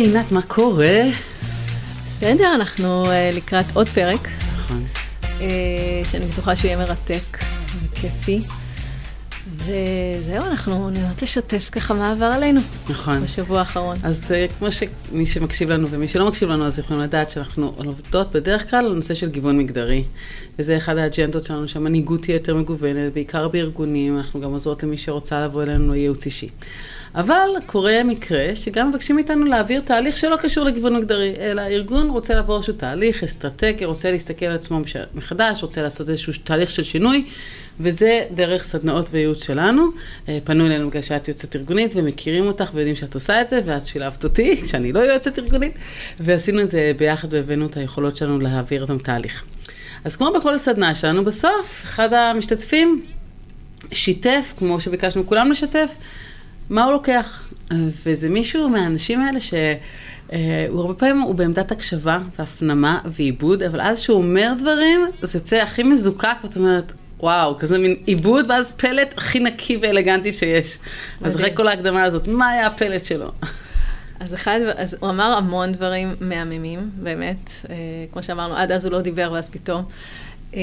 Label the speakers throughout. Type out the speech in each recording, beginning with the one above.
Speaker 1: עינת, מה קורה?
Speaker 2: בסדר, אנחנו uh, לקראת עוד פרק,
Speaker 1: נכון.
Speaker 2: uh, שאני בטוחה שהוא יהיה מרתק וכיפי. וזהו, אנחנו נראות לשתף ככה מה עבר עלינו
Speaker 1: נכון.
Speaker 2: בשבוע האחרון.
Speaker 1: אז uh, כמו שמי שמקשיב לנו ומי שלא מקשיב לנו, אז יכולים לדעת שאנחנו עובדות בדרך כלל על נושא של גיוון מגדרי. וזה אחד האג'נדות שלנו, שהמנהיגות תהיה יותר מגוונת, בעיקר בארגונים, אנחנו גם עוזרות למי שרוצה לבוא אלינו לייעוץ אישי. אבל קורה מקרה שגם מבקשים מאיתנו להעביר תהליך שלא קשור לגיוון מגדרי, אלא הארגון רוצה לעבור איזשהו תהליך אסטרטגי, רוצה להסתכל על עצמו מחדש, רוצה לעשות איזשהו תהליך של שינוי, וזה דרך סדנאות וייעוץ שלנו. אה, פנו אלינו בגלל שאת יועצת ארגונית ומכירים אותך ויודעים שאת עושה את זה, ואת שילבת אותי, כשאני לא יועצת ארגונית, ועשינו את זה ביחד והבאנו את היכולות שלנו להעביר אותם תהליך. אז כמו בכל סדנה שלנו, בסוף אחד המשתתפים שיתף, כמו שביקשנו כולם לשתף, מה הוא לוקח. וזה מישהו מהאנשים האלה שהוא אה, הרבה פעמים, הוא בעמדת הקשבה והפנמה ועיבוד, אבל אז שהוא אומר דברים, זה יוצא הכי מזוקק, ואת אומרת, וואו, כזה מין עיבוד, ואז פלט הכי נקי ואלגנטי שיש. מדהים. אז אחרי כל ההקדמה הזאת, מה היה הפלט שלו?
Speaker 2: אז אחד, אז הוא אמר המון דברים מהממים, באמת. אה, כמו שאמרנו, עד אז הוא לא דיבר, ואז פתאום. אה,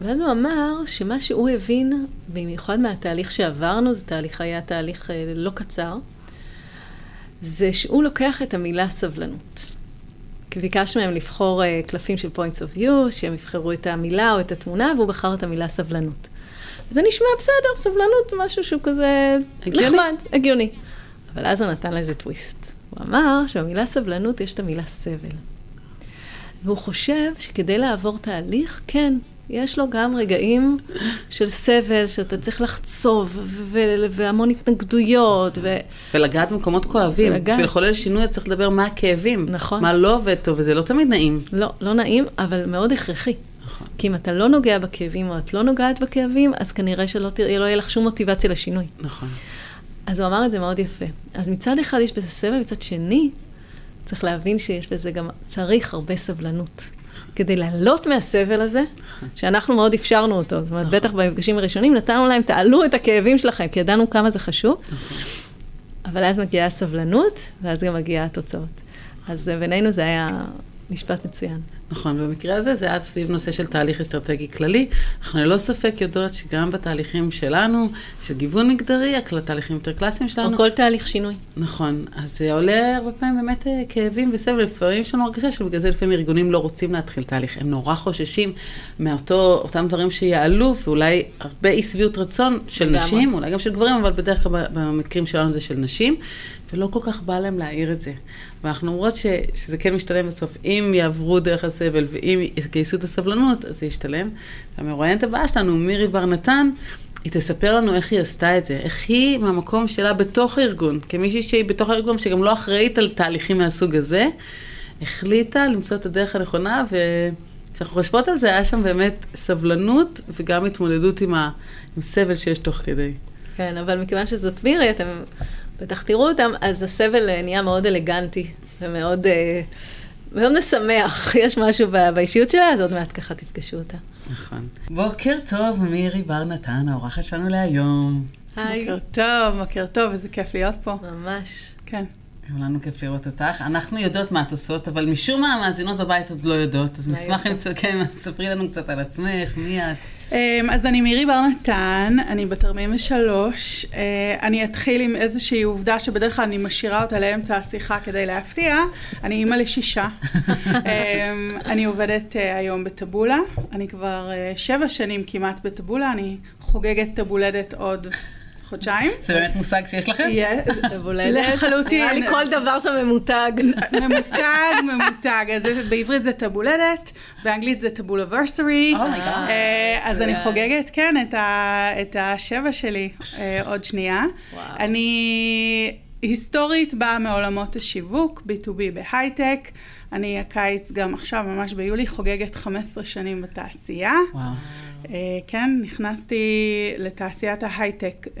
Speaker 2: ואז הוא אמר שמה שהוא הבין, במיוחד מהתהליך שעברנו, זה תהליך, היה תהליך אה, לא קצר, זה שהוא לוקח את המילה סבלנות. כי ביקשנו מהם לבחור uh, קלפים של points of view, שהם יבחרו את המילה או את התמונה, והוא בחר את המילה סבלנות. זה נשמע בסדר, סבלנות, משהו שהוא כזה הגיוני. נחמד, הגיוני. אבל אז הוא נתן לזה טוויסט. הוא אמר שבמילה סבלנות יש את המילה סבל. והוא חושב שכדי לעבור תהליך, כן, יש לו גם רגעים של סבל, שאתה צריך לחצוב, והמון התנגדויות. ו...
Speaker 1: ולגעת במקומות כואבים. ולגעת... בשביל לחולל שינוי, אתה צריך לדבר מה הכאבים.
Speaker 2: נכון.
Speaker 1: מה לא עובד טוב, וזה לא תמיד נעים.
Speaker 2: לא, לא נעים, אבל מאוד הכרחי. נכון. כי אם אתה לא נוגע בכאבים, או את לא נוגעת בכאבים, אז כנראה שלא תראה, לא יהיה לך שום מוטיבציה לשינוי.
Speaker 1: נכון.
Speaker 2: אז הוא אמר את זה מאוד יפה. אז מצד אחד יש בזה סבל, מצד שני, צריך להבין שיש בזה גם, צריך הרבה סבלנות. כדי לעלות מהסבל הזה, שאנחנו מאוד אפשרנו אותו. זאת אומרת, בטח במפגשים הראשונים נתנו להם, תעלו את הכאבים שלכם, כי ידענו כמה זה חשוב. אבל אז מגיעה הסבלנות, ואז גם מגיעה התוצאות. אז בינינו זה היה משפט מצוין.
Speaker 1: נכון, במקרה הזה זה היה סביב נושא של תהליך אסטרטגי כללי. אנחנו ללא ספק יודעות שגם בתהליכים שלנו, של גיוון מגדרי, התהליכים יותר קלאסיים שלנו.
Speaker 2: או כל תהליך שינוי.
Speaker 1: נכון, אז זה עולה הרבה פעמים באמת אה, כאבים וסבל. לפעמים יש לנו הרגשה שבגלל זה לפעמים ארגונים לא רוצים להתחיל תהליך. הם נורא חוששים מאותם דברים שיעלו, ואולי הרבה אי שביעות רצון של נשים, אולי גם של גברים, אבל בדרך כלל במקרים שלנו זה של נשים. ולא כל כך בא להם להעיר את זה. ואנחנו אומרות ש, שזה כן משתלם בסוף. אם יעברו דרך הסבל ואם יגייסו את הסבלנות, אז זה ישתלם. המרואיינת הבאה שלנו, מירי בר נתן, היא תספר לנו איך היא עשתה את זה, איך היא מהמקום שלה בתוך הארגון, כמישהי שהיא בתוך הארגון, שגם לא אחראית על תהליכים מהסוג הזה, החליטה למצוא את הדרך הנכונה, וכשאנחנו חושבות על זה, היה שם באמת סבלנות וגם התמודדות עם, ה... עם סבל שיש תוך כדי.
Speaker 2: כן, אבל מכיוון שזאת מירי, אתם בטח תראו אותם, אז הסבל אה, נהיה מאוד אלגנטי ומאוד אה, מאוד משמח. יש משהו באישיות שלה, אז עוד מעט ככה תפגשו אותה.
Speaker 1: נכון. בוקר טוב, מירי בר נתן, האורחת שלנו להיום.
Speaker 3: היי. בוקר טוב, בוקר טוב, איזה כיף להיות פה.
Speaker 2: ממש.
Speaker 3: כן.
Speaker 1: גם לנו כיף לראות אותך. אנחנו יודעות מה את עושות, אבל משום מה המאזינות בבית עוד לא יודעות, אז נשמח אם כן, תספרי לנו קצת על עצמך, מי את?
Speaker 3: אמ, אז אני מירי בר נתן, אני בת 43. אה, אני אתחיל עם איזושהי עובדה שבדרך כלל אני משאירה אותה לאמצע השיחה כדי להפתיע. אני אימא לשישה. אמ, אני עובדת אה, היום בטבולה. אני כבר אה, שבע שנים כמעט בטבולה. אני חוגגת טבולדת עוד חודשיים.
Speaker 1: זה באמת מושג שיש לכם?
Speaker 3: לחלוטין.
Speaker 2: נראה לי כל דבר שם ממותג.
Speaker 3: ממותג, ממותג. בעברית זה טבולדת, באנגלית זה טבולוורסרי.
Speaker 1: Oh
Speaker 3: אז אני חוגגת, כן, את השבע שלי אה, עוד שנייה. אני היסטורית באה מעולמות השיווק, B2B בהייטק. אני הקיץ גם עכשיו, ממש ביולי, חוגגת 15 שנים בתעשייה. וואו. Uh, כן, נכנסתי לתעשיית ההייטק uh,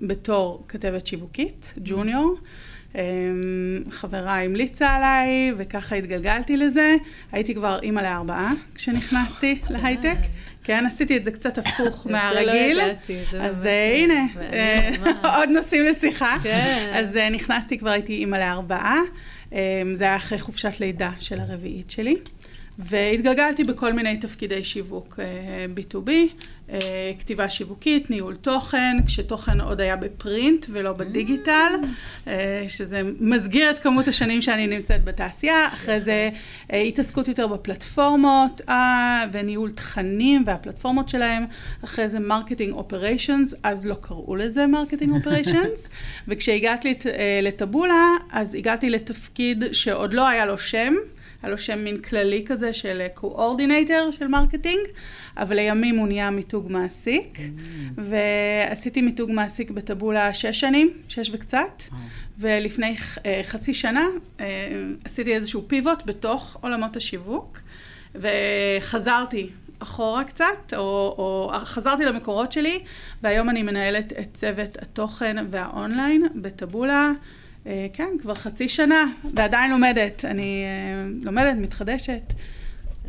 Speaker 3: בתור כתבת שיווקית, ג'וניור. Um, חברה המליצה עליי, וככה התגלגלתי לזה. הייתי כבר אימא לארבעה כשנכנסתי להייטק. כן, עשיתי את זה קצת הפוך מהרגיל.
Speaker 2: זה לא ידעתי, זה
Speaker 3: באמת... אז הנה, עוד נושאים לשיחה. כן. אז נכנסתי, כבר הייתי אימא לארבעה. זה היה אחרי חופשת לידה של הרביעית שלי. והתגלגלתי בכל מיני תפקידי שיווק B2B, אה, כתיבה שיווקית, ניהול תוכן, כשתוכן עוד היה ב print ולא בדיגיטל, אה, שזה מסגיר את כמות השנים שאני נמצאת בתעשייה, אחרי זה אה, התעסקות יותר בפלטפורמות וניהול תכנים והפלטפורמות שלהם, אחרי זה marketing operations, אז לא קראו לזה marketing operations, וכשהגעתי לטאבולה, אז הגעתי לתפקיד שעוד לא היה לו שם. היה לו שם מין כללי כזה של coordinator של marketing, אבל לימים הוא נהיה מיתוג מעסיק, mm. ועשיתי מיתוג מעסיק בטאבולה שש שנים, שש וקצת, ולפני אה, חצי שנה אה, עשיתי איזשהו pivot בתוך עולמות השיווק, וחזרתי אחורה קצת, או, או חזרתי למקורות שלי, והיום אני מנהלת את צוות התוכן והאונליין בטאבולה. אה, כן, כבר חצי שנה, ועדיין לומדת. אני אה, לומדת, מתחדשת.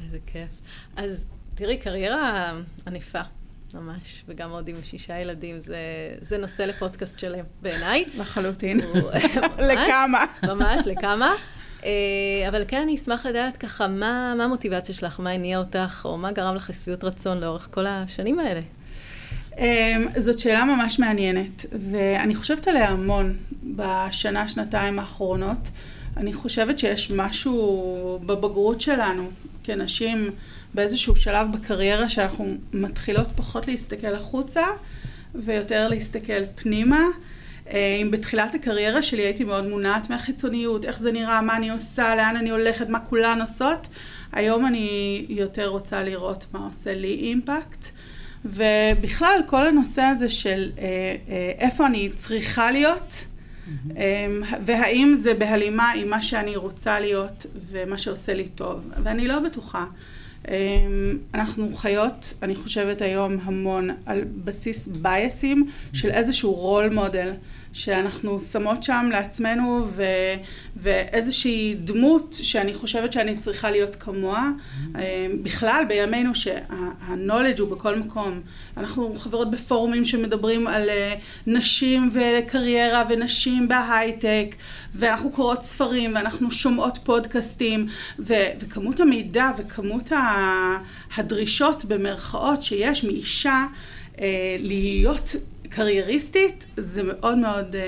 Speaker 2: איזה כיף. אז תראי, קריירה ענפה. ממש, וגם עוד עם שישה ילדים, זה, זה נושא לפודקאסט שלם בעיניי.
Speaker 3: לחלוטין. לכמה.
Speaker 2: ממש, לכמה. אה, אבל כן, אני אשמח לדעת ככה, מה, מה המוטיבציה שלך, מה הניע אותך, או מה גרם לך לשביעות רצון לאורך כל השנים האלה?
Speaker 3: Um, זאת שאלה ממש מעניינת, ואני חושבת עליה המון בשנה, שנתיים האחרונות. אני חושבת שיש משהו בבגרות שלנו כנשים באיזשהו שלב בקריירה שאנחנו מתחילות פחות להסתכל החוצה ויותר להסתכל פנימה. אה, אם בתחילת הקריירה שלי הייתי מאוד מונעת מהחיצוניות, איך זה נראה, מה אני עושה, לאן אני הולכת, מה כולן עושות, היום אני יותר רוצה לראות מה עושה לי אימפקט. ובכלל, כל הנושא הזה של אה, אה, איפה אני צריכה להיות, mm-hmm. והאם זה בהלימה עם מה שאני רוצה להיות ומה שעושה לי טוב, ואני לא בטוחה. אנחנו חיות, אני חושבת היום המון על בסיס בייסים של איזשהו רול מודל. שאנחנו שמות שם לעצמנו ו, ואיזושהי דמות שאני חושבת שאני צריכה להיות כמוה. Mm-hmm. אה, בכלל, בימינו שהנולדג' הוא בכל מקום. אנחנו חברות בפורומים שמדברים על אה, נשים וקריירה ונשים בהייטק, ואנחנו קוראות ספרים ואנחנו שומעות פודקאסטים, ו, וכמות המידע וכמות הדרישות במרכאות שיש מאישה אה, להיות קרייריסטית זה מאוד מאוד אה,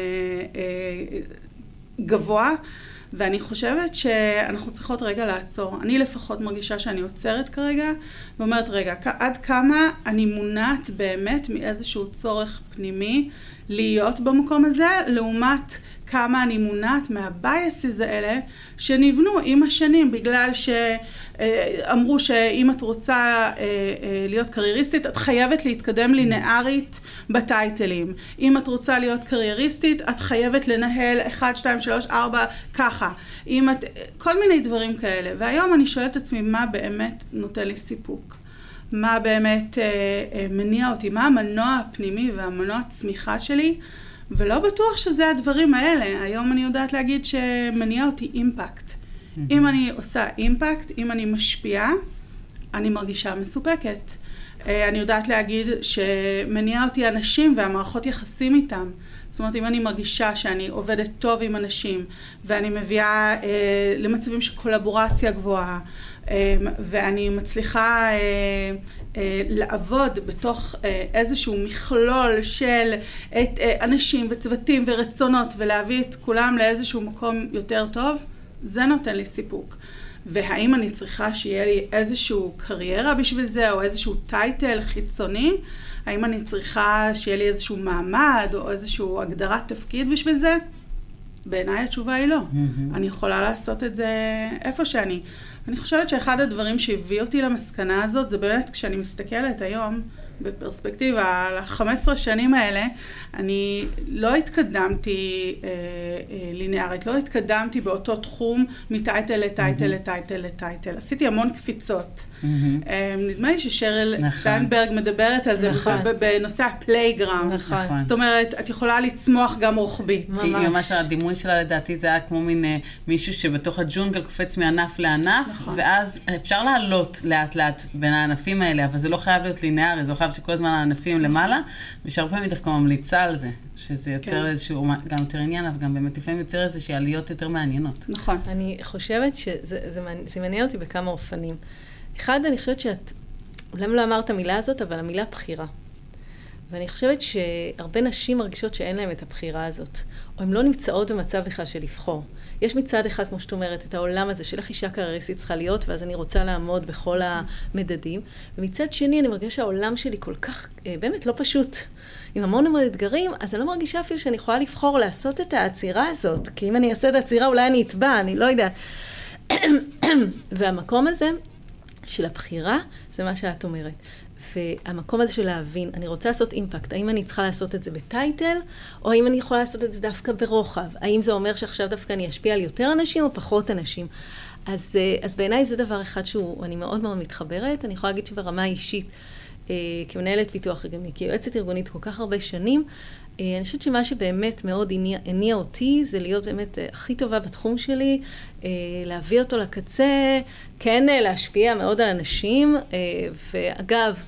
Speaker 3: אה, גבוה, ואני חושבת שאנחנו צריכות רגע לעצור. אני לפחות מרגישה שאני עוצרת כרגע, ואומרת, רגע, עד כמה אני מונעת באמת מאיזשהו צורך פנימי להיות במקום הזה, לעומת כמה אני מונעת מהבייסס האלה שנבנו עם השנים, בגלל שאמרו שאם את רוצה אה, אה, להיות קרייריסטית, את חייבת להתקדם לינארית בטייטלים. אם את רוצה להיות קרייריסטית, את חייבת לנהל 1, 2, 3, 4, ככה. אם את... כל מיני דברים כאלה. והיום אני שואלת את עצמי, מה באמת נותן לי סיפוק? מה באמת אה, אה, מניע אותי? מה המנוע הפנימי והמנוע הצמיחה שלי? ולא בטוח שזה הדברים האלה. היום אני יודעת להגיד שמניע אותי אימפקט. Mm-hmm. אם אני עושה אימפקט, אם אני משפיעה, אני מרגישה מסופקת. אה, אני יודעת להגיד שמניע אותי אנשים והמערכות יחסים איתם. זאת אומרת, אם אני מרגישה שאני עובדת טוב עם אנשים, ואני מביאה אה, למצבים של קולבורציה גבוהה, אה, ואני מצליחה אה, אה, לעבוד בתוך אה, איזשהו מכלול של את, אה, אנשים וצוותים ורצונות ולהביא את כולם לאיזשהו מקום יותר טוב, זה נותן לי סיפוק. והאם אני צריכה שיהיה לי איזשהו קריירה בשביל זה, או איזשהו טייטל חיצוני? האם אני צריכה שיהיה לי איזשהו מעמד, או איזושהי הגדרת תפקיד בשביל זה? בעיניי התשובה היא לא. Mm-hmm. אני יכולה לעשות את זה איפה שאני. אני חושבת שאחד הדברים שהביא אותי למסקנה הזאת, זה באמת כשאני מסתכלת היום בפרספקטיבה, על ה-15 שנים האלה, אני לא התקדמתי אה, אה, ליניארית, לא התקדמתי באותו תחום מטייטל לטייטל mm-hmm. לטייטל לטייטל. עשיתי המון קפיצות. Mm-hmm. אה, נדמה לי ששריל נכון. סנדברג מדברת על זה נכון. בנושא ה playground. נכון. נכון. זאת אומרת, את יכולה לצמוח גם רוחבי.
Speaker 1: ממש. ממש הדימוי שלה לדעתי זה היה כמו מין אה, מישהו שבתוך הג'ונגל קופץ מענף לענף, נכון. ואז אפשר לעלות לאט לאט בין הענפים האלה, אבל זה לא חייב להיות ליניארי, זה לא חייב שכל הזמן הענפים למעלה, ושהרבה פעמים דווקא ממליצה על זה, שזה יוצר כן. איזשהו, גם יותר עניין, אבל גם באמת לפעמים יוצר איזושהי עליות יותר מעניינות.
Speaker 2: נכון. אני חושבת שזה זה, זה מעניין אותי בכמה אופנים. אחד, אני חושבת שאת, אולי לא אמרת המילה הזאת, אבל המילה בחירה. ואני חושבת שהרבה נשים מרגישות שאין להן את הבחירה הזאת, או הן לא נמצאות במצב בכלל של לבחור. יש מצד אחד, כמו שאת אומרת, את העולם הזה של איך אישה קרייריסטית צריכה להיות, ואז אני רוצה לעמוד בכל המדדים, ומצד שני אני מרגישה שהעולם שלי כל כך, אה, באמת לא פשוט, עם המון המון אתגרים, אז אני לא מרגישה אפילו שאני יכולה לבחור לעשות את העצירה הזאת, כי אם אני אעשה את העצירה אולי אני אטבע, אני לא יודעת. והמקום הזה של הבחירה, זה מה שאת אומרת. והמקום הזה של להבין, אני רוצה לעשות אימפקט, האם אני צריכה לעשות את זה בטייטל, או האם אני יכולה לעשות את זה דווקא ברוחב? האם זה אומר שעכשיו דווקא אני אשפיע על יותר אנשים או פחות אנשים? אז, אה, אז בעיניי זה דבר אחד שהוא, אני מאוד מאוד מתחברת. אני יכולה להגיד שברמה האישית, אה, כמנהלת פיתוח ארגוני, כיועצת ארגונית כל כך הרבה שנים, אה, אני חושבת שמה שבאמת מאוד הניע, הניע אותי זה להיות באמת הכי טובה בתחום שלי, להביא אותו לקצה, כן להשפיע מאוד על אנשים, ואגב,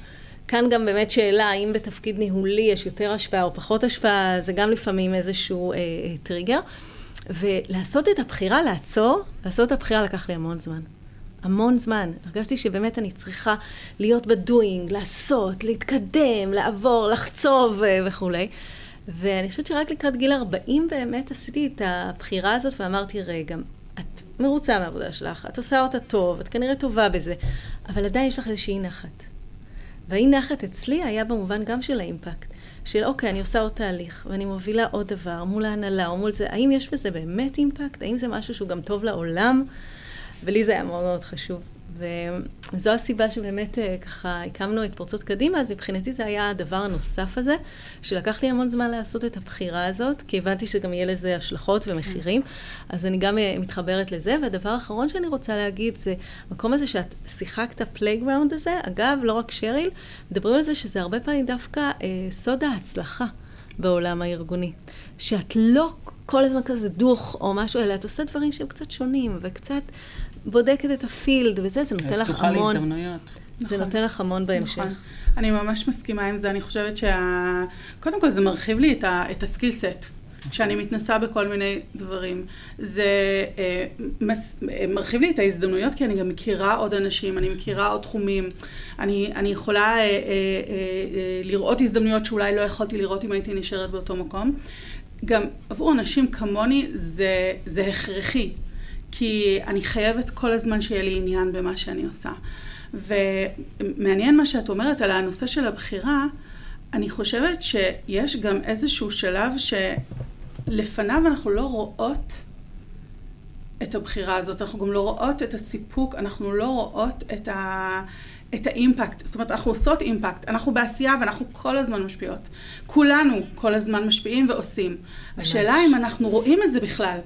Speaker 2: כאן גם באמת שאלה, האם בתפקיד ניהולי יש יותר השפעה או פחות השפעה, זה גם לפעמים איזשהו אה, אה, טריגר. ולעשות את הבחירה לעצור, לעשות את הבחירה לקח לי המון זמן. המון זמן. הרגשתי שבאמת אני צריכה להיות בדואינג, לעשות, להתקדם, לעבור, לחצוב אה, וכולי. ואני חושבת שרק לקראת גיל 40 באמת עשיתי את הבחירה הזאת ואמרתי, רגע, את מרוצה מהעבודה שלך, את עושה אותה טוב, את כנראה טובה בזה, אבל עדיין יש לך איזושהי נחת. והאי נחת אצלי היה במובן גם של האימפקט. של אוקיי, אני עושה עוד תהליך, ואני מובילה עוד דבר מול ההנהלה או מול זה, האם יש בזה באמת אימפקט? האם זה משהו שהוא גם טוב לעולם? ולי זה היה מאוד מאוד חשוב. וזו הסיבה שבאמת אה, ככה הקמנו את פורצות קדימה, אז מבחינתי זה היה הדבר הנוסף הזה, שלקח לי המון זמן לעשות את הבחירה הזאת, כי הבנתי שגם יהיה לזה השלכות ומחירים, אז אני גם אה, מתחברת לזה. והדבר האחרון שאני רוצה להגיד זה, המקום הזה שאת שיחקת playground הזה, אגב, לא רק שריל, מדברים על זה שזה הרבה פעמים דווקא אה, סוד ההצלחה בעולם הארגוני. שאת לא כל הזמן כזה דוך או משהו, אלא את עושה דברים שהם קצת שונים וקצת בודקת את ה field וזה, זה נותן לך המון. פתוחה להזדמנויות. זה נכון. נותן לך המון בהמשך. נכון.
Speaker 3: אני ממש מסכימה עם זה, אני חושבת שה... קודם כל זה מרחיב לי את, ה... את הסקיל סט. שאני מתנסה בכל מיני דברים. זה אה, מס, אה, מרחיב לי את ההזדמנויות, כי אני גם מכירה עוד אנשים, אני מכירה עוד תחומים. אני, אני יכולה אה, אה, אה, אה, לראות הזדמנויות שאולי לא יכולתי לראות אם הייתי נשארת באותו מקום. גם עבור אנשים כמוני זה, זה הכרחי. כי אני חייבת כל הזמן שיהיה לי עניין במה שאני עושה. ומעניין מה שאת אומרת על הנושא של הבחירה, אני חושבת שיש גם איזשהו שלב שלפניו אנחנו לא רואות את הבחירה הזאת, אנחנו גם לא רואות את הסיפוק, אנחנו לא רואות את, ה, את האימפקט. זאת אומרת, אנחנו עושות אימפקט, אנחנו בעשייה ואנחנו כל הזמן משפיעות. כולנו כל הזמן משפיעים ועושים. ממש. השאלה אם אנחנו רואים את זה בכלל.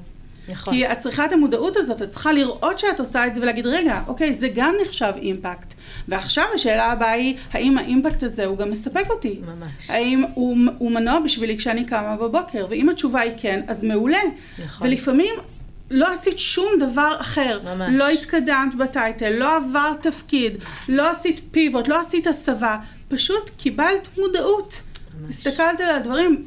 Speaker 3: נכון. כי את צריכה את המודעות הזאת, את צריכה לראות שאת עושה את זה ולהגיד, רגע, אוקיי, זה גם נחשב אימפקט. ועכשיו השאלה הבאה היא, האם האימפקט הזה הוא גם מספק אותי?
Speaker 2: ממש.
Speaker 3: האם הוא, הוא מנוע בשבילי כשאני קמה בבוקר? ואם התשובה היא כן, אז מעולה. נכון. ולפעמים לא עשית שום דבר אחר. ממש. לא התקדמת בטייטל, לא עברת תפקיד, לא עשית פיבוט, לא עשית הסבה. פשוט קיבלת מודעות. ממש. הסתכלת על הדברים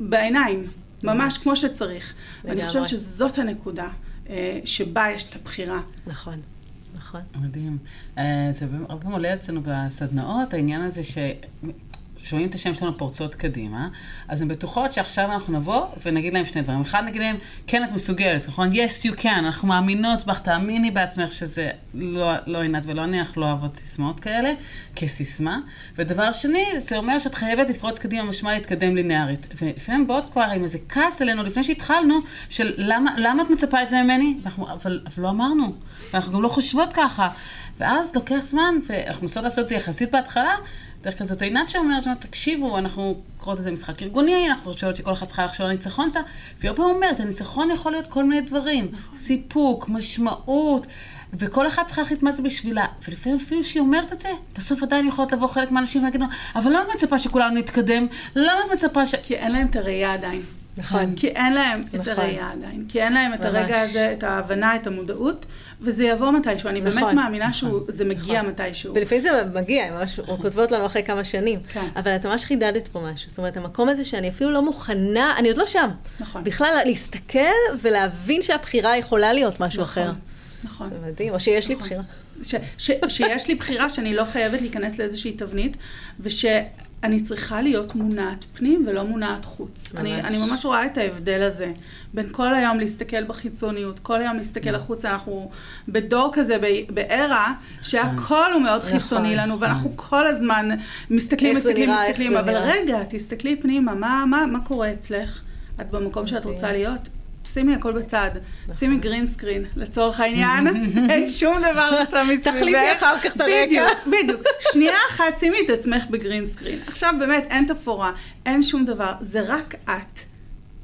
Speaker 3: בעיניים. ממש כמו שצריך. ואני חושבת שזאת הנקודה אה, שבה יש את הבחירה.
Speaker 2: נכון. נכון.
Speaker 1: מדהים. אה, זה הרבה פעמים עולה אצלנו בסדנאות, העניין הזה ש... שומעים את השם שלנו פורצות קדימה, אז הן בטוחות שעכשיו אנחנו נבוא ונגיד להם שני דברים. אחד, נגיד להם, כן, את מסוגלת, נכון? yes, you can, אנחנו מאמינות בך, תאמיני בעצמך שזה לא, לא עינת ולא אני, אנחנו לא אוהבות סיסמאות כאלה, כסיסמה. ודבר שני, זה אומר שאת חייבת לפרוץ קדימה, משמע להתקדם לינארית. ולפעמים באות כבר עם איזה כעס עלינו, לפני שהתחלנו, של למה, למה את מצפה את זה ממני? ואנחנו, אבל, אבל לא אמרנו, ואנחנו גם לא חושבות ככה. ואז לוקח זמן, ואנחנו מנסות לעשות את זה יחסית בהתחלה, בדרך כלל זאת עינת שאומרת, תקשיבו, אנחנו קוראות לזה משחק ארגוני, אנחנו חושבות שכל אחת צריכה לחשוב על הניצחון שלה, והיא פעם אומרת, הניצחון יכול להיות כל מיני דברים, סיפוק, משמעות. וכל אחת צריכה להחליט מה זה בשבילה. ולפעמים אפילו שהיא אומרת את זה, בסוף עדיין יכולות לבוא חלק מהאנשים ולהגיד לו, אבל למה את מצפה שכולנו נתקדם? למה את מצפה ש...
Speaker 3: כי אין להם את הראייה עדיין. נכון. כי אין להם נכון. את הראייה עדיין. כי אין להם את ממש. הרגע הזה, את ההבנה, את המודעות, וזה יבוא מתישהו. אני נכון. באמת מאמינה נכון. שזה מגיע נכון. מתישהו.
Speaker 2: ולפעמים זה מגיע, הן ממש נכון. כותבות לנו אחרי כמה שנים. כן. אבל את ממש חידדת פה משהו. זאת אומרת, המקום הזה שאני אפילו לא מוכנה, אני עוד לא שם. נכון. בכלל להסתכל ולהבין שהבחירה יכולה להיות משהו נכון. אחר. נכון. זה מדהים, או שיש נכון. לי בחירה.
Speaker 3: ש, ש, שיש לי בחירה שאני לא חייבת להיכנס לאיזושהי תבנית, ושאני צריכה להיות מונעת פנים ולא מונעת חוץ. ממש. אני, אני ממש רואה את ההבדל הזה, בין כל היום להסתכל בחיצוניות, כל היום להסתכל נכון. החוצה, אנחנו בדור כזה, בארה, שהכל הוא מאוד חיצוני לנו, ואנחנו כל הזמן מסתכלים, מסתכלים, מסתכלים, אבל רגע, תסתכלי פנימה, מה, מה, מה קורה אצלך? את במקום שאת רוצה להיות? שימי הכל בצד, נכון. שימי גרין סקרין, לצורך העניין, אין שום דבר עכשיו מסביבך.
Speaker 2: תחליפי אחר כך את הרקע.
Speaker 3: בדיוק, בדיוק. שנייה אחת שימי את עצמך בגרין סקרין. עכשיו באמת אין תפאורה, אין שום דבר, זה רק את.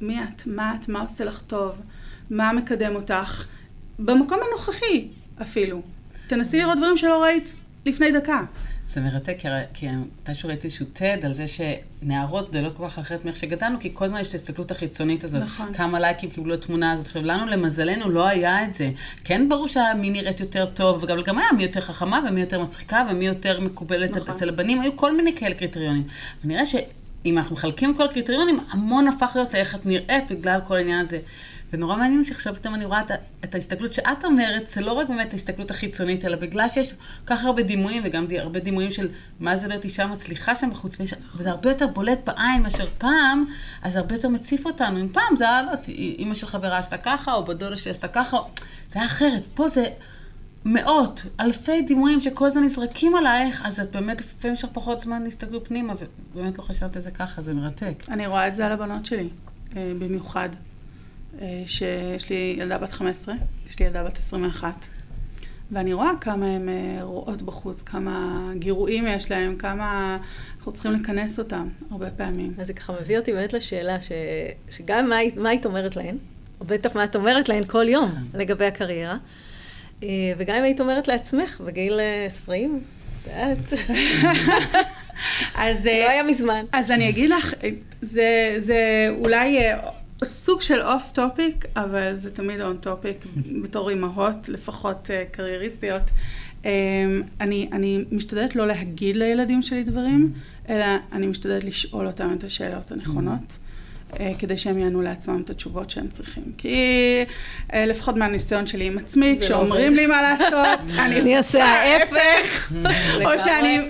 Speaker 3: מי את? מה את? מה עושה לך טוב? מה מקדם אותך? במקום הנוכחי אפילו. תנסי לראות דברים שלא ראית לפני דקה.
Speaker 1: זה מרתק, כי מתישהו ראיתי איזשהו TED על זה שנערות גדלות כל כך אחרת מאיך שגדלנו, כי כל הזמן יש את ההסתכלות החיצונית הזאת. נכון. כמה לייקים קיבלו התמונה הזאת. עכשיו, לנו, למזלנו, לא היה את זה. כן, ברור שמי נראית יותר טוב, וגם גם היה מי יותר חכמה, ומי יותר מצחיקה, ומי יותר מקובלת נכון. אצל הבנים, היו כל מיני כאלה קריטריונים. ונראה שאם אנחנו מחלקים כל הקריטריונים, המון הפך להיות איך את נראית בגלל כל העניין הזה. ונורא מעניין שעכשיו פתאום אני רואה את, את ההסתכלות שאת אומרת, זה לא רק באמת ההסתכלות החיצונית, אלא בגלל שיש כל כך הרבה דימויים, וגם די, הרבה דימויים של מה זה להיות אישה מצליחה שם בחוץ, ויש, וזה הרבה יותר בולט בעין מאשר פעם, אז הרבה יותר מציף אותנו. אם פעם זה היה, לא אימא של חברה עשתה ככה, או בדודה שלי עשתה ככה. זה היה אחרת. פה זה מאות, אלפי דימויים שכל הזמן נזרקים עלייך, אז את באמת, לפעמים יש לך פחות זמן להסתגל פנימה, ובאמת לא חשבת על זה ככה, זה מרתק.
Speaker 3: אני רואה את זה על הבנות שלי, אה, במיוחד. אה, שיש לי ילדה בת 15, יש לי ילדה בת 21, ואני רואה כמה הן אה, רואות בחוץ, כמה גירויים יש להן, כמה אנחנו צריכים לכנס אותם הרבה פעמים.
Speaker 2: אז זה ככה מביא אותי באמת לשאלה, ש... שגם מה, מה היית אומרת להן, או בטח מה את אומרת להן כל יום לגבי הקריירה, אה, וגם אם היית אומרת לעצמך בגיל 20, את יודעת. אז... לא היה מזמן.
Speaker 3: אז אני אגיד לך, זה, זה אולי סוג של off topic, אבל זה תמיד on topic בתור אימהות, לפחות uh, קרייריסטיות. Um, אני, אני משתדלת לא להגיד לילדים שלי דברים, mm-hmm. אלא אני משתדלת לשאול אותם את השאלות הנכונות. אה, כדי שהם יענו לעצמם את התשובות שהם צריכים. כי אה, לפחות מהניסיון שלי עם עצמי, לא כשאומרים לי מה לעשות,
Speaker 2: אני אעשה ההפך.
Speaker 3: או שאני,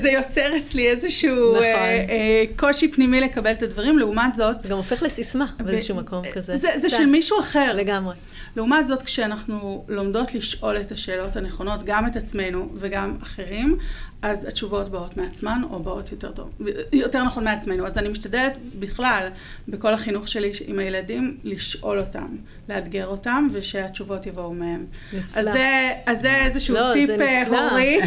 Speaker 3: זה יוצר אצלי איזשהו נכון. אה, קושי פנימי לקבל את הדברים, לעומת זאת...
Speaker 2: זה גם הופך לסיסמה באיזשהו מקום כזה.
Speaker 3: זה של מישהו אחר.
Speaker 2: לגמרי.
Speaker 3: לעומת זאת, כשאנחנו לומדות לשאול את השאלות הנכונות, גם את עצמנו וגם אחרים, אז התשובות באות מעצמן, או באות יותר טוב, יותר נכון מעצמנו. אז אני משתדלת בכלל, בכל החינוך שלי עם הילדים, לשאול אותם, לאתגר אותם, ושהתשובות יבואו מהם. נפלא. אז זה, אז זה איזשהו לא, טיפ אה, הורי.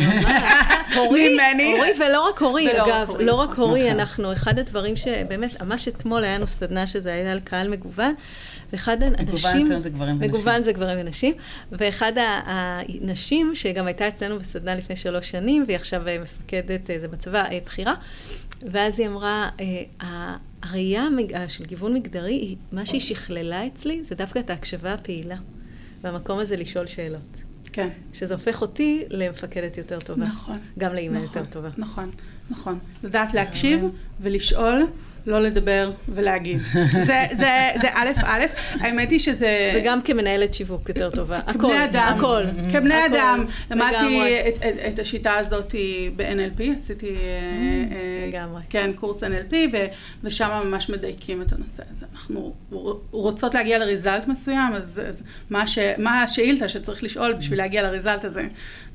Speaker 2: הורי, הורי ולא רק הורי, אגב, לא רק הורי, נכון. אנחנו, אחד הדברים שבאמת, ממש אתמול היה לנו סדנה שזה היה על קהל מגוון, ואחד האנשים...
Speaker 1: מגוון זה גברים ונשים.
Speaker 2: מגוון זה גברים ונשים, ואחד הנשים, שגם הייתה אצלנו בסדנה לפני שלוש שנים, והיא עכשיו אה, מפקדת, אה, זה בצבא, בכירה, ואז היא אמרה, הראייה של גיוון מגדרי, מה שהיא שכללה אצלי, זה דווקא את ההקשבה הפעילה, והמקום הזה לשאול שאלות.
Speaker 3: כן.
Speaker 2: שזה הופך אותי למפקדת יותר טובה.
Speaker 3: נכון.
Speaker 2: גם לאימא נכון, יותר טובה.
Speaker 3: נכון, נכון. לדעת להקשיב ולשאול לא לדבר ולהגיד. זה, זה, זה א', א', האמת היא שזה...
Speaker 2: וגם כמנהלת שיווק יותר טובה.
Speaker 3: הכל, כבני אדם. הכל. כבני הכל, אדם. למדתי את, את, את השיטה הזאת ב-NLP, עשיתי... אה,
Speaker 2: אה, לגמרי.
Speaker 3: כן, קורס NLP, ו, ושם ממש מדייקים את הנושא הזה. אנחנו רוצות להגיע לריזלט מסוים, אז, אז מה, ש, מה השאילתה שצריך לשאול בשביל להגיע לריזלט הזה,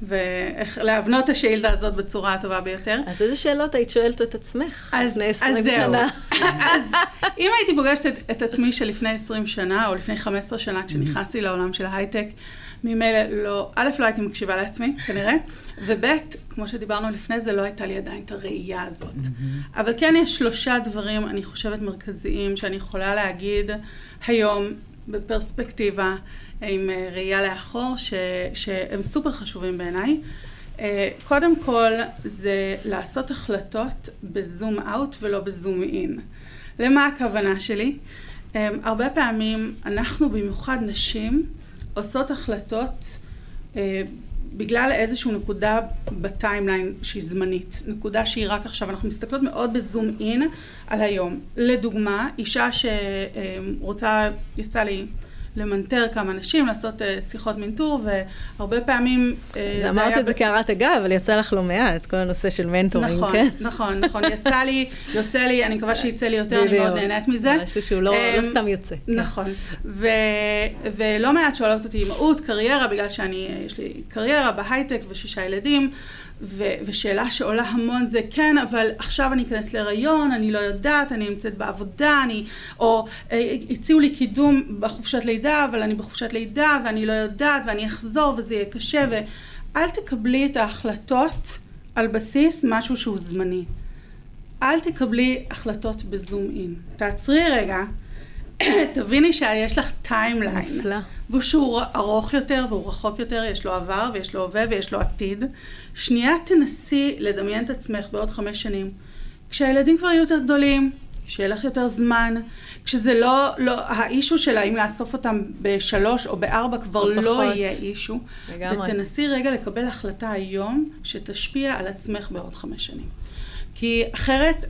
Speaker 3: ואיך להבנות את השאילתה הזאת בצורה הטובה ביותר.
Speaker 2: אז איזה שאלות היית שואלת את עצמך לפני 20 שנה?
Speaker 3: אז אם הייתי פוגשת את, את עצמי שלפני 20 שנה, או לפני 15 שנה, כשנכנסתי לעולם של ההייטק, ממילא לא, א', לא הייתי מקשיבה לעצמי, כנראה, וב', כמו שדיברנו לפני זה, לא הייתה לי עדיין את הראייה הזאת. Mm-hmm. אבל כן יש שלושה דברים, אני חושבת, מרכזיים, שאני יכולה להגיד היום, בפרספקטיבה, עם אה, ראייה לאחור, ש, שהם סופר חשובים בעיניי. אה, קודם כל, זה לעשות החלטות בזום אאוט ולא בזום אין. למה הכוונה שלי? אה, הרבה פעמים אנחנו, במיוחד נשים, עושות החלטות אה, בגלל איזושהי נקודה בטיימליין שהיא זמנית, נקודה שהיא רק עכשיו, אנחנו מסתכלות מאוד בזום אין על היום. לדוגמה, אישה שרוצה, יצא לי למנטר כמה נשים, לעשות uh, שיחות מנטור, והרבה פעמים...
Speaker 2: Uh, זה אמרת את זה כהערת אגב, אבל יצא לך לא מעט, כל הנושא של מנטורים,
Speaker 3: נכון,
Speaker 2: כן?
Speaker 3: נכון, נכון, יצא לי, יוצא לי, אני מקווה שיצא לי יותר, אני מאוד נהנית מזה.
Speaker 2: משהו שהוא לא, לא אמ, סתם יוצא.
Speaker 3: כן. נכון, ו, ולא מעט שואלות אותי אימהות, קריירה, בגלל שאני, יש לי קריירה בהייטק ושישה ילדים. ו- ושאלה שעולה המון זה כן, אבל עכשיו אני אכנס להיריון, אני לא יודעת, אני נמצאת בעבודה, אני, או אה, הציעו לי קידום בחופשת לידה, אבל אני בחופשת לידה ואני לא יודעת ואני אחזור וזה יהיה קשה, ואל תקבלי את ההחלטות על בסיס משהו שהוא זמני. אל תקבלי החלטות ב zoom in. תעצרי רגע, תביני שיש לך timeline.
Speaker 2: נפלא.
Speaker 3: והוא שהוא ארוך יותר והוא רחוק יותר, יש לו עבר ויש לו הווה ויש לו עתיד. שנייה תנסי לדמיין את עצמך בעוד חמש שנים. כשהילדים כבר יהיו יותר גדולים, כשיהיה לך יותר זמן, כשזה לא, לא, האישו של האם לאסוף אותם בשלוש או בארבע כבר לא יהיה אישו. לגמרי. ותנסי רגע לקבל החלטה היום שתשפיע על עצמך בעוד חמש שנים. כי אחרת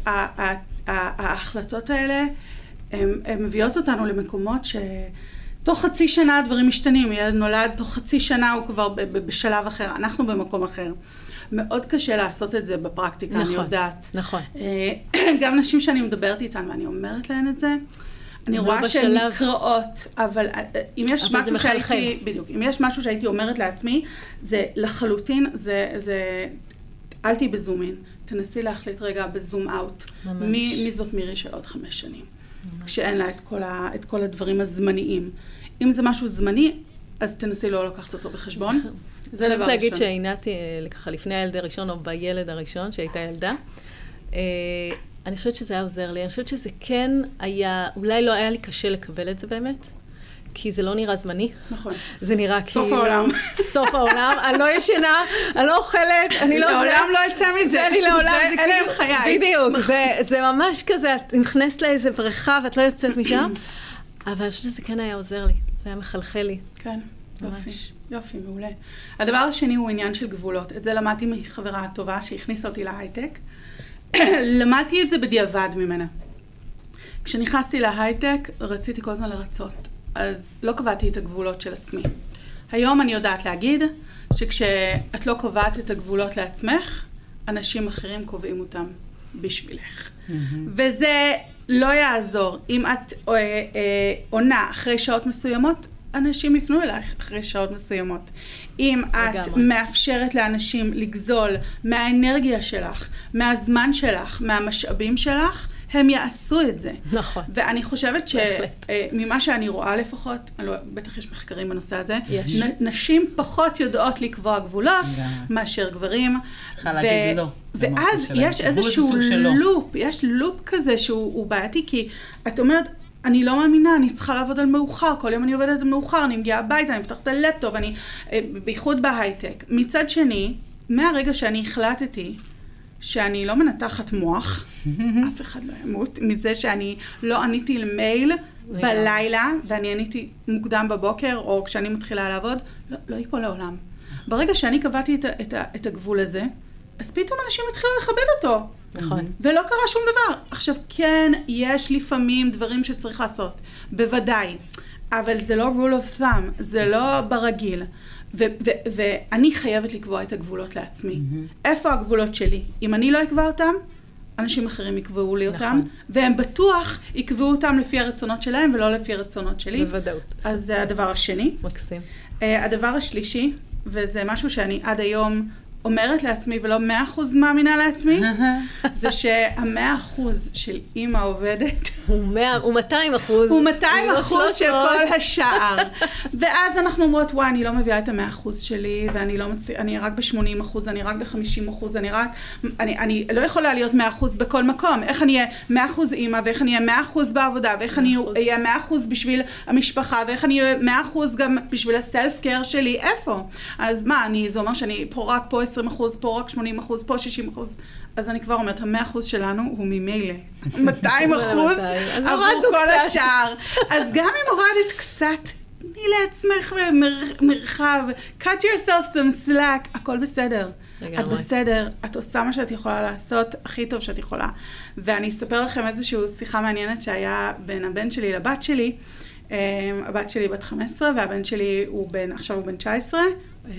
Speaker 3: ההחלטות האלה הן מביאות אותנו למקומות ש... תוך חצי שנה הדברים משתנים, ילד נולד, תוך חצי שנה הוא כבר בשלב אחר, אנחנו במקום אחר. מאוד קשה לעשות את זה בפרקטיקה, נכון, אני יודעת.
Speaker 2: נכון.
Speaker 3: אה, גם נשים שאני מדברת איתן ואני אומרת להן את זה, אני רואה לא שהן נקראות, אבל אה, אם יש אבל משהו שהייתי, בדיוק, אם יש משהו שהייתי אומרת לעצמי, זה לחלוטין, זה, זה אל תהיי בזום תנסי להחליט רגע בזום אאוט. ממש. מי, מי זאת מירי של עוד חמש שנים? כשאין לה את כל, ה, את כל הדברים הזמניים. אם זה משהו זמני, אז תנסי לא לקחת אותו בחשבון. נכון.
Speaker 2: זה דבר ראשון. אני להגיד שעינתי אה, ככה לפני הילד הראשון, או בילד הראשון, שהייתה ילדה. אה, אני חושבת שזה היה עוזר לי. אני חושבת שזה כן היה, אולי לא היה לי קשה לקבל את זה באמת. כי זה לא נראה זמני.
Speaker 3: נכון.
Speaker 2: זה נראה כאילו...
Speaker 3: סוף העולם.
Speaker 2: סוף העולם, אני לא ישנה, אני לא אוכלת, אני לא...
Speaker 3: לעולם לא אצא מזה.
Speaker 2: זה אני לעולם,
Speaker 3: זה כאילו... חיי.
Speaker 2: בדיוק, זה ממש כזה, את נכנסת לאיזה בריכה ואת לא יוצאת משם, אבל אני חושבת שזה כן היה עוזר לי, זה היה מחלחל לי.
Speaker 3: כן, יופי. יופי, מעולה. הדבר השני הוא עניין של גבולות. את זה למדתי מחברה טובה שהכניסה אותי להייטק. למדתי את זה בדיעבד ממנה. כשנכנסתי להייטק, רציתי כל הזמן לרצות. אז לא קבעתי את הגבולות של עצמי. היום אני יודעת להגיד שכשאת לא קובעת את הגבולות לעצמך, אנשים אחרים קובעים אותם בשבילך. Mm-hmm. וזה לא יעזור. אם את אה, אה, עונה אחרי שעות מסוימות, אנשים יפנו אלייך אחרי שעות מסוימות. אם את לגמרי. מאפשרת לאנשים לגזול מהאנרגיה שלך, מהזמן שלך, מהמשאבים שלך, הם יעשו את זה.
Speaker 2: נכון.
Speaker 3: ואני חושבת שממה אה, שאני רואה לפחות, לא, בטח יש מחקרים בנושא הזה,
Speaker 2: יש.
Speaker 3: נ, נשים פחות יודעות לקבוע גבולות מאשר גברים.
Speaker 1: צריכה להגיד לא.
Speaker 3: ואז יש איזשהו loop, יש loop כזה שהוא בעייתי, כי את אומרת, אני לא מאמינה, אני צריכה לעבוד על מאוחר, כל יום אני עובדת על מאוחר, אני מגיעה הביתה, אני פותחת את הלפטופ, אני, אה, בייחוד בהייטק. מצד שני, מהרגע שאני החלטתי שאני לא מנתחת מוח, אף אחד לא ימות, מזה שאני לא עניתי למייל בלילה, ואני עניתי מוקדם בבוקר, או כשאני מתחילה לעבוד, לא, לא ייפול לעולם. ברגע שאני קבעתי את, את, את הגבול הזה, אז פתאום אנשים התחילו לכבד אותו.
Speaker 2: נכון.
Speaker 3: ולא קרה שום דבר. עכשיו, כן, יש לפעמים דברים שצריך לעשות, בוודאי, אבל זה לא rule of thumb, זה לא ברגיל. ואני חייבת לקבוע את הגבולות לעצמי. Mm-hmm. איפה הגבולות שלי? אם אני לא אקבע אותם, אנשים אחרים יקבעו לי אותם, נכון. והם בטוח יקבעו אותם לפי הרצונות שלהם ולא לפי הרצונות שלי.
Speaker 2: בוודאות.
Speaker 3: אז זה הדבר השני.
Speaker 2: מקסים.
Speaker 3: Uh, הדבר השלישי, וזה משהו שאני עד היום אומרת לעצמי ולא מאה אחוז מאמינה לעצמי, זה שהמאה אחוז של אימא עובדת,
Speaker 2: הוא 100, הוא 200 אחוז.
Speaker 3: הוא 200
Speaker 2: לא
Speaker 3: אחוז של
Speaker 2: 300.
Speaker 3: כל השאר. ואז אנחנו אומרות, וואי, אני לא מביאה את המאה אחוז שלי, ואני לא מצליחה, אני רק ב-80 אחוז, אני רק ב-50 אחוז, אני רק, אני, אני לא יכולה להיות 100 אחוז בכל מקום. איך אני אהיה 100 אחוז אימא, ואיך אני אהיה 100 אחוז בעבודה, ואיך אני
Speaker 2: 100%.
Speaker 3: אהיה 100 אחוז בשביל המשפחה, ואיך אני אהיה 100 אחוז גם בשביל הסלף קר שלי, איפה? אז מה, אני, זה אומר שאני פה רק פה 20 אחוז, פה רק 80 אחוז, פה 60 אחוז. אז אני כבר אומרת, המאה אחוז שלנו הוא ממילא 200 אחוז עבור כל
Speaker 2: קצת.
Speaker 3: השאר. אז גם אם הורדת קצת, תני לעצמך מר, מרחב, cut yourself some slack, הכל בסדר.
Speaker 2: לגמרי.
Speaker 3: את בסדר, את עושה מה שאת יכולה לעשות הכי טוב שאת יכולה. ואני אספר לכם איזושהי שיחה מעניינת שהיה בין הבן שלי לבת שלי. אה, הבת שלי בת 15 והבן שלי הוא בן, עכשיו הוא בן 19, אה,